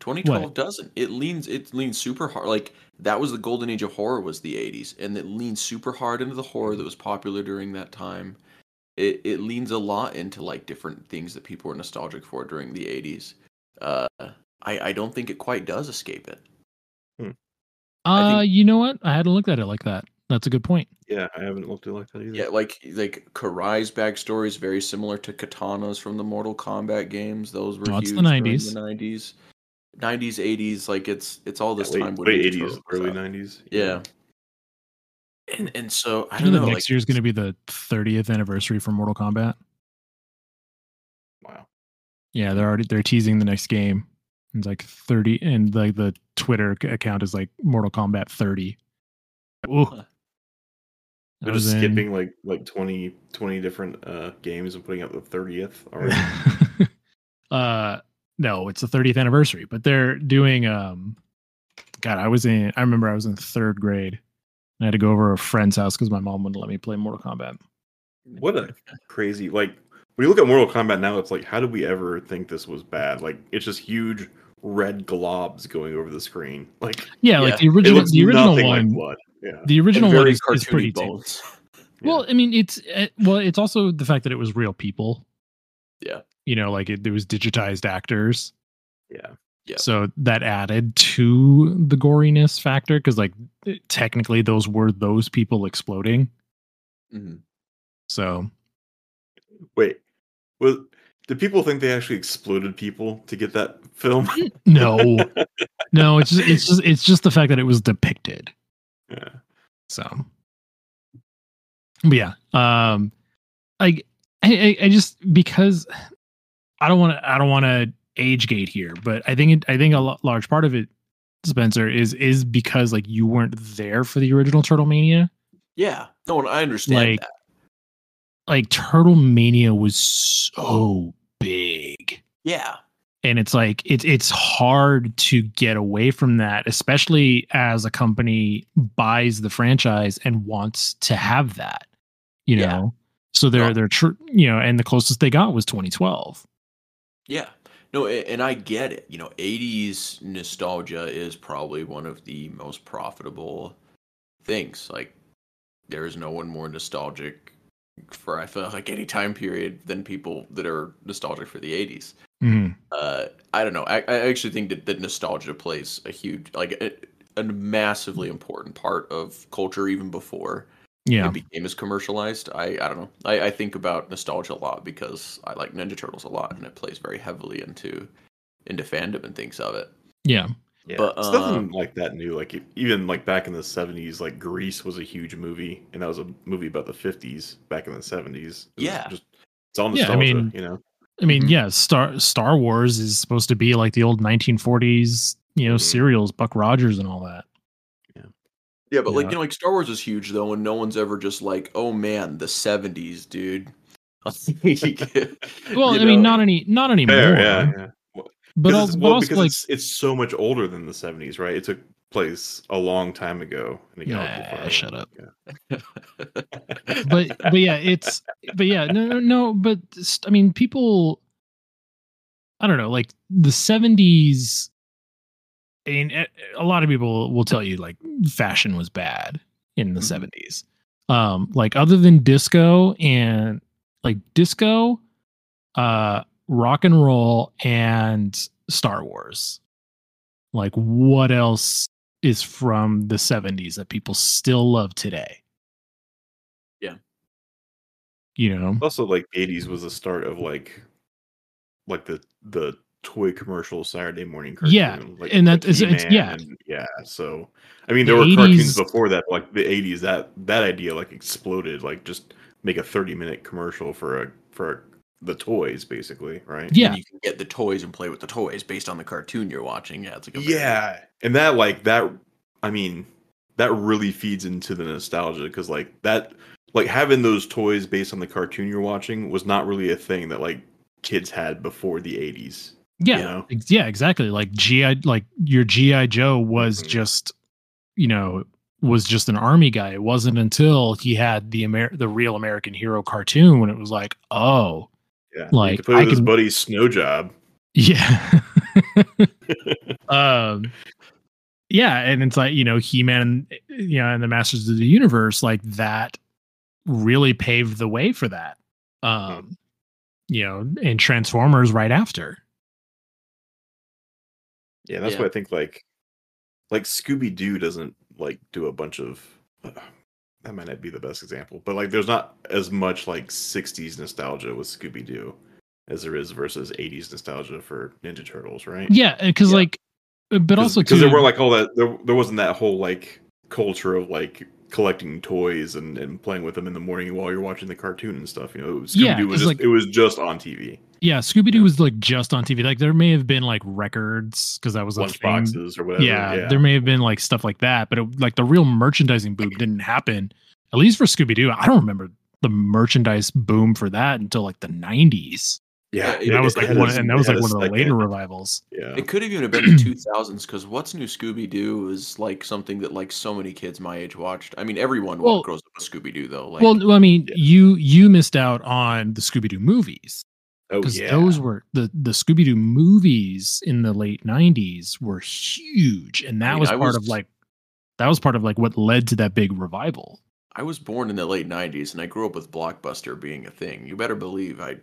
2012 What? doesn't. It leans it leans super hard like that was the golden age of horror was the 80s and it leans super hard into the horror that was popular during that time. It, it leans a lot into like different things that people were nostalgic for during the 80s uh i i don't think it quite does escape it uh think- you know what i hadn't looked at it like that that's a good point Yeah, I haven't looked at it like that either. yeah like like karai's backstory is very similar to Kitana's from the mortal kombat games those were Oh, it's huge the 90s. 90s 90s 80s like it's it's all this late, time when late 80s, early 90s. Yeah. And and so I you don't know know. that Like, next year is going to be the 30th anniversary for mortal kombat Wow. yeah they're already they're teasing the next game it's like 30 and like the twitter account is like mortal kombat 30 Ooh. Huh. I They're was just in- skipping like like 20, 20 different uh, games and putting out the 30th already. uh no it's the 30th anniversary but they're doing um god i was in i remember i was in third grade and i had to go over a friend's house because my mom wouldn't let me play mortal kombat what a crazy like when you look at Mortal Kombat now, it's like how did we ever think this was bad? Like it's just huge red globs going over the screen. Like yeah, Yeah. like the original the original one like. Yeah. the original one is, is pretty cartoony tame. bones. well i mean it's uh, well it's also the fact that it was real people Yeah. you know like it, there was digitized actors Yeah. Yeah. so that added to the goriness factor because like technically those were those people exploding Mhm. so Wait. Was did people think they actually exploded people to get that film? no no it's just it's just it's just the fact that it was depicted yeah. so but yeah um I, I i I just because I don't want to I don't want to age gate here, but I think it, I think a large part of it, Spencer, is is because like you weren't there for the original Turtle Mania. Yeah. No, I understand Like- that. Like Turtle Mania was so big. Yeah. and it's like it's it's hard to get away from that especially as a company buys the franchise and wants to have that you Yeah. know so they're No. they're tr- you know and the closest they got was 2012 Yeah. No, and I get it. You know, 80s nostalgia is probably one of the most profitable things. Like, there is no one more nostalgic for, I feel like, any time period than people that are nostalgic for the 80s. Mhm. Uh, I don't know. I, I actually think that, that nostalgia plays a huge, like, a, a massively important part of culture even before yeah it became as commercialized. I, I don't know. I, I think about nostalgia a lot because I like Ninja Turtles a lot, and it plays very heavily into into fandom and things of it. yeah Yeah, But, it's uh, nothing like that new. Like even like back in the seventies, like Grease was a huge movie, and that was a movie about the fifties back in the seventies. Yeah. just it's all Yeah, I mean- you know, i mean Mhm. yeah star star wars is supposed to be like the old 1940s you know Mhm. serials buck rogers and all that Yeah, yeah, but like you know, like Star Wars is huge though, and no one's ever just like, oh man, the '70s, dude. well You i mean not any not anymore Fair, yeah, yeah. But, Because al- it's, but well, also because like it's, it's so much older than the seventies, right? It took place a long time ago in a galaxy Nah, far shut up. Yeah. but but yeah, it's but yeah, no no no, but I mean people I don't know, like the 70s I mean a- a lot of people will tell you like fashion was bad in the Mhm. 70s. Um like other than disco and like disco uh rock and roll and Star Wars. Like what else is from the 70s that people still love today? Yeah. You know? Also, like eighties was the start of like, like the the toy commercial Saturday morning cartoon. Yeah, like, and that like is- it's- yeah. and- yeah. So, I mean, The there were cartoons before that, like the eighties. That that idea like exploded. Like just make a thirty minute commercial for a for the toys, basically, right? And Yeah. you can get the toys and play with the toys based on the cartoon you're watching. Yeah, it's like a very- Yeah, and that like that. I mean, that really feeds into the nostalgia because like that, like having those toys based on the cartoon you're watching was not really a thing that like kids had before the '80s. Yeah, you know? ex- yeah, exactly. Like GI, like your GI Joe was Mhm. just, you know, was just an army guy. It wasn't until he had the Amer- the real American hero cartoon when it was like, oh, Yeah, Like, you could play I with his can- buddy's snow job. yeah, um, yeah, and it's like you know, He Man, you know, and the Masters of the Universe, like that, really paved the way for that. Um, you know, and Transformers right after. Yeah, that's Yeah. why I think like, like Scooby Doo doesn't like do a bunch of. That might not be the best example, but like, there's not as much like '60s nostalgia with Scooby Doo as there is versus '80s nostalgia for Ninja Turtles, right? Yeah, because Yeah. like, uh, but also because there were like all that there, there wasn't that whole like culture of like collecting toys and, and playing with them in the morning while you're watching the cartoon and stuff. You know, Scooby Doo Yeah, was just like- it was just on TV. yeah, Scooby Doo Yeah. was like just on TV. Like there may have been like records because that was a Lunch boxes or whatever. Yeah, Yeah, there may have been like stuff like that, but it, like the real merchandising boom didn't happen. At least for Scooby Doo, I don't remember the merchandise boom for that until like the '90s. Yeah. Yeah, that was like one, its- and that was had like one of the later revivals. Yeah, It could have even been the 2000s because what's new Scooby Doo is like something that like so many kids my age watched. I mean, everyone Well- grows up with Scooby Doo though. Like, well, I mean, yeah. you you missed out on the Scooby Doo movies oh yeah. those were the the Scooby Doo movies in the late '90s were huge, and that mean, was I part of like that was part of like what led to that big revival. I was born in the late 90s and I grew up with Blockbuster being a thing. You better believe I, g-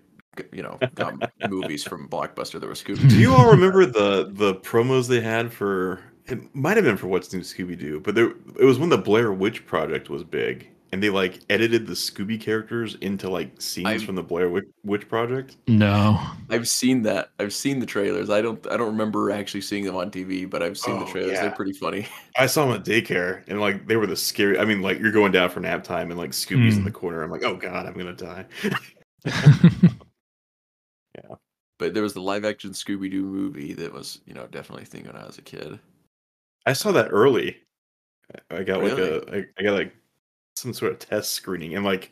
you know, got movies from Blockbuster that were Scooby Do you all remember the the promos they had for? It might have been for What's New Scooby Doo, but there it was when the Blair Witch Project was big, and they like edited the Scooby characters into like scenes I've- from the Blair Witch, Witch Project. No, I've seen that. I've seen the trailers. I don't I don't remember actually seeing them on TV, but I've seen the Oh, trailers. yeah. They're pretty funny. I saw them at daycare, and like they were the scary. I mean, like you're going down for nap time, and like Scooby's in Hmm. the corner. I'm like, oh god, I'm gonna die. But there was the live action Scooby Doo movie that was, you know, definitely a thing when I was a kid. I saw that early. I got like Really? a I, I got like some sort of test screening and like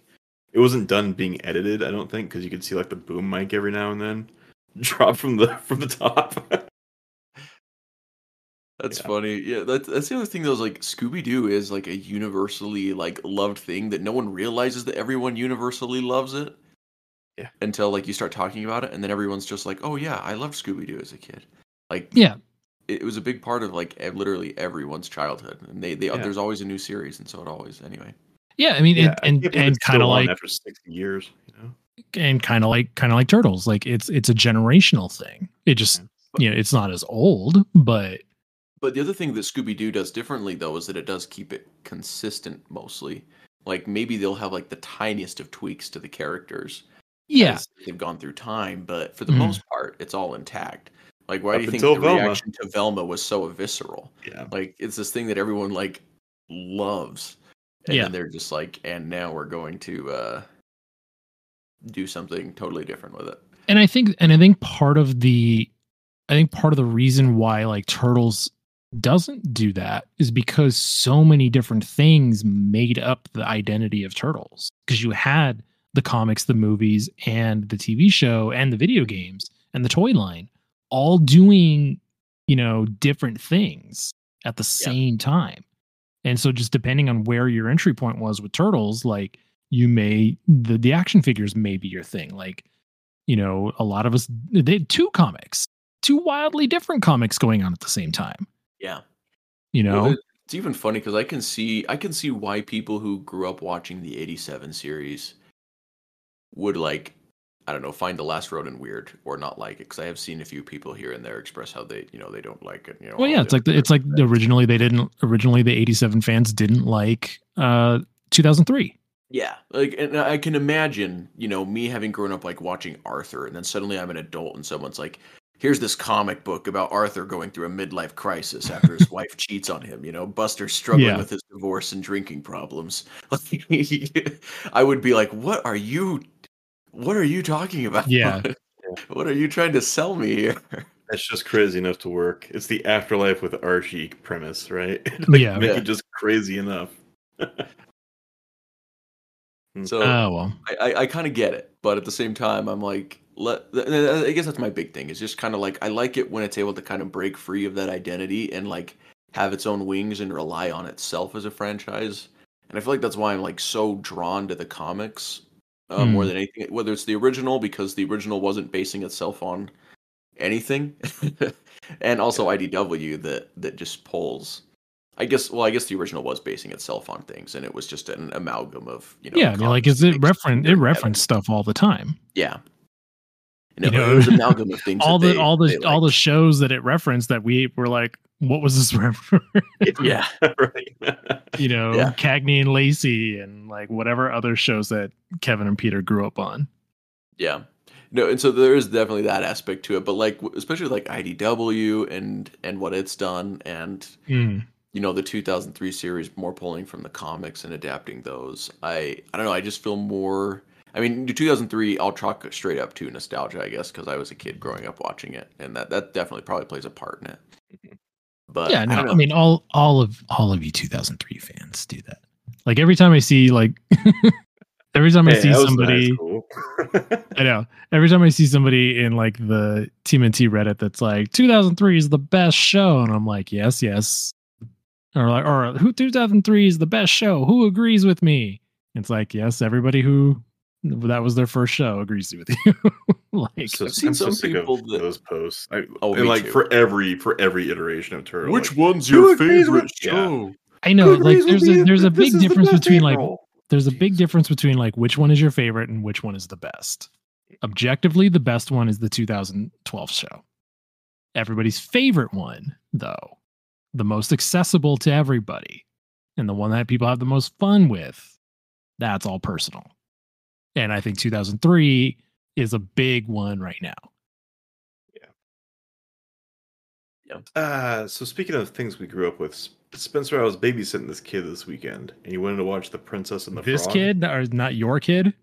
it wasn't done being edited, I don't think, because you could see like the boom mic every now and then drop from the from the top. That's Yeah. funny. Yeah, that's that's the other thing though. Is like Scooby Doo is like a universally like loved thing that no one realizes that everyone universally loves it. Yeah. Until like you start talking about it, and then everyone's just like, "Oh yeah, I loved Scooby Doo as a kid." Like, Yeah. it, it was a big part of like literally everyone's childhood, and they they Yeah. there's always a new series, and so it always anyway. Yeah, I mean, yeah, it, I and and kind of like after sixty years, you know. and kind of like kind of like turtles. Like it's it's a generational thing. It just you know it's not as old, but But the other thing that Scooby Doo does differently though is that it does keep it consistent mostly. Like maybe they'll have like the tiniest of tweaks to the characters. Yeah, they've gone through time, but for the Mhm. most part, it's all intact. Like, why Up do you think until the Velma. reaction to Velma was so visceral? Yeah. Like, it's this thing that everyone like loves, and Yeah. then they're just like, and now we're going to uh do something totally different with it. and I think and I think part of the I think part of the reason why like Turtles doesn't do that is because so many different things made up the identity of Turtles. Because you had the comics, the movies, and the TV show, and the video games, and the toy line, all doing, you know, different things at the same time. And so just depending on where your entry point was with Turtles, like you may the, the action figures may be your thing. Like, you know, a lot of us they had two comics, two wildly different comics going on at the same time. Yeah. You know, Well, it's even funny because I can see I can see why people who grew up watching the '87 series would like I don't know find the Last Ronin weird or not like it because I have seen a few people here and there express how they you know they don't like it. You know, well, yeah, it's like the, it's like originally they didn't originally the '87 fans didn't like uh 2003. Yeah, like, and I can imagine, you know, me having grown up like watching Arthur, and then suddenly I'm an adult, and someone's like, "Here's this comic book about Arthur going through a midlife crisis after his wife cheats on him." You know, Buster struggling Yeah. with his divorce and drinking problems. I would be like, "What are you? What are you talking about? Yeah. what are you trying to sell me here?" That's just crazy enough to work. It's the afterlife with Archie premise, right? like, Yeah. make Yeah. it just crazy enough. Hmm. So Oh well, I, I, I kind of get it, but at the same time, I'm like, let. I guess that's my big thing. Is just kind of like I like it when it's able to kind of break free of that identity and like have its own wings and rely on itself as a franchise. And I feel like that's why I'm like so drawn to the comics uh, more Hmm. than anything. Whether it's the original because the original wasn't basing itself on anything, and also IDW that that just pulls. I guess. Well, I guess the original was basing itself on things, and it was just an amalgam of you know. yeah. I mean, like, is it reference? It referenced stuff all the time. Yeah. You You know, know, it was an amalgam of things. all the they- all the all the shows that it referenced that we were like, what was this reference? yeah, right. you know, Yeah. Cagney and Lacey and like whatever other shows that Kevin and Peter grew up on. yeah. No, and so there is definitely that aspect to it, but like especially like IDW and and what it's done, and Mm. you know the 2003 series more pulling from the comics and adapting those. I I don't know. I just feel more. I mean, 2003, I'll chalk straight up to nostalgia, I guess, because I was a kid growing up watching it, and that that definitely probably plays a part in it. But yeah, I no, don't I, mean all all of all of you 2003 fans do that. Like every time I see like every time I Hey, see I was in high somebody school. I know. Every time I see somebody in like the TMNT Reddit that's like 2003 is the best show, and I'm like, yes, yes. Or like, or who 2003 is the best show? Who agrees with me? It's like, yes, everybody who that was their first show agrees with you. like, so, I've seen I'm some people that- those posts. I, Oh, and like too. for every for every iteration of Turtle. like, one's your favorite show? I know, who like, there's a there's a big difference best between like there's a big difference between like which one is your favorite and which one is the best. Objectively, the best one is the 2012 show. Everybody's favorite one, though, the most accessible to everybody, and the one that people have the most fun with, that's all personal. And I think 2003 is a big one right now. Yeah. Uh, so speaking of things we grew up with, Spencer, I was babysitting this kid this weekend, and he wanted to watch The Princess and the this Frog. kid, or not your kid?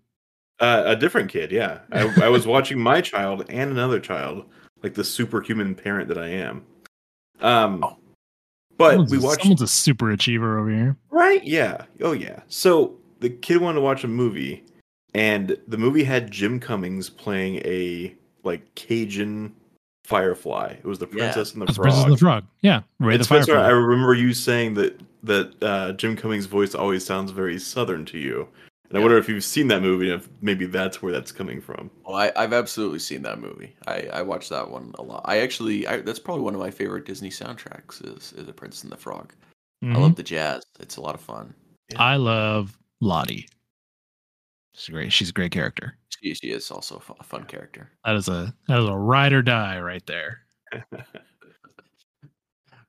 Uh, a different kid, yeah. I, I was watching my child and another child, like the superhuman parent that I am. Um, but Someone's we a- watched Someone's a super achiever over here. Right? Yeah. Oh yeah. So the kid wanted to watch a movie, and the movie had Jim Cummings playing a like Cajun firefly. It was the Yeah. Princess and the Frog. Princess and the Frog. Yeah, Ray And the Spencer, Firefly. I remember you saying that that uh, Jim Cummings' voice always sounds very southern to you. And I wonder if you've seen that movie, and if maybe that's where that's coming from. Oh, I, I've absolutely seen that movie. I, I watched that one a lot. I actually, I, that's probably one of my favorite Disney soundtracks. Is is The Princess and the Frog. I Mhm. love the jazz. It's a lot of fun. I love Lottie. She's great. She's a great character. She, she is also a fun character. That is a that is a ride or die right there.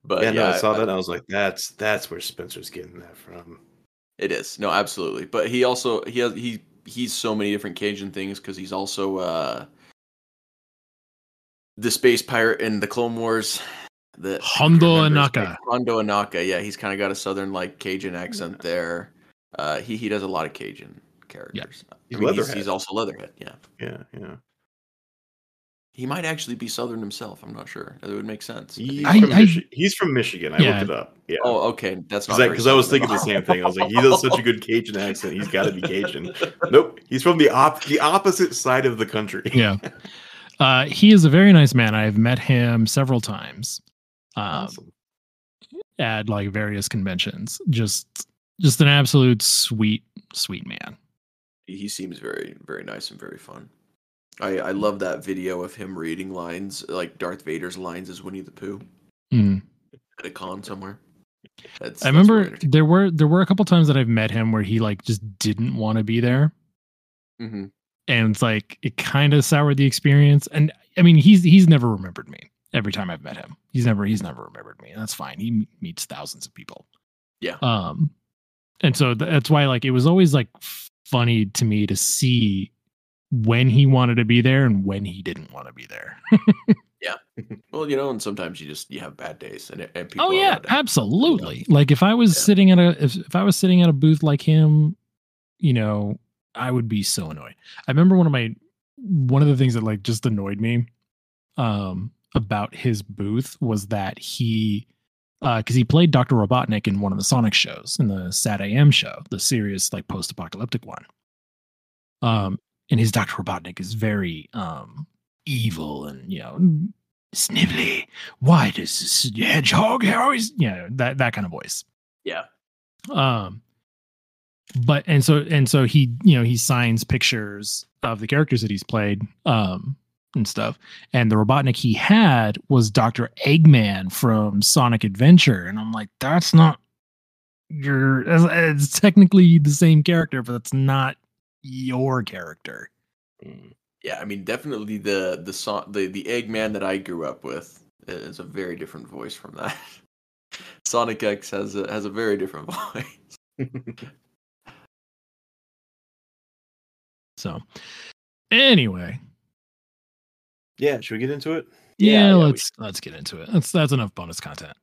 But yeah, no, I saw I- that, and I was like, that's that's where Spencer's getting that from. It is no, absolutely. But he also he has he he's so many different Cajun things because he's also uh the space pirate in the Clone Wars. The Hondo remember Ohnaka. Hondo Ohnaka. Yeah, he's kind of got a southern like Cajun accent there. Uh, he he does a lot of Cajun characters. He's I mean, he's, he's also Leatherhead. Yeah, Yeah, yeah. he might actually be southern himself. I'm not sure. It would make sense. He's, I- from, I- Michi- he's from Michigan. I Yeah. looked it up. Yeah. Oh, okay. That's not Because very I, was thinking the same thing. I was like, he does such a good Cajun accent. He's got to be Cajun. Nope. He's from the op the opposite side of the country. Yeah. Uh, he is a very nice man. I've met him several times um, Awesome. at like various conventions. Just just an absolute sweet, sweet man. He seems very very nice and very fun i i love that video of him reading lines like darth vader's lines as winnie the pooh Mm. at a con somewhere that's, I remember there were there were a couple times that I've met him where he like just didn't want to be there. Mhm. and it's like it kind of soured the experience. And I mean, he's he's never remembered me. Every time I've met him, he's never he's never remembered me. And that's fine. He meets thousands of people. Yeah. Um, and so th- that's why like it was always like funny to me to see when he wanted to be there and when he didn't want to be there. Yeah. Well you know and sometimes you just you have bad days and, and people oh yeah, allowed to have- absolutely. Like if I was Yeah. sitting at a if, if I was sitting at a booth like him, you know, I would be so annoyed. I remember one of my one of the things that like just annoyed me um about his booth was that he uh because he played Dr. Robotnik in one of the Sonic shows in the Sat AM show, the serious like post-apocalyptic one. Um and his Dr. Robotnik is very um evil and you know snivelly why does this hedgehog always you know that that kind of voice yeah um but and so and so he you know he signs pictures of the characters that he's played um and stuff. And the robotnik he had was dr eggman from sonic adventure. And i'm like that's not your it's, technically the same character but that's not your character. Mm. yeah i mean definitely the the song the the eggman that i grew up with is a very different voice from that. Sonic x has a has a very different voice. So anyway yeah. Should we get into it? yeah, Yeah, yeah, let's let's get into it that's that's enough bonus content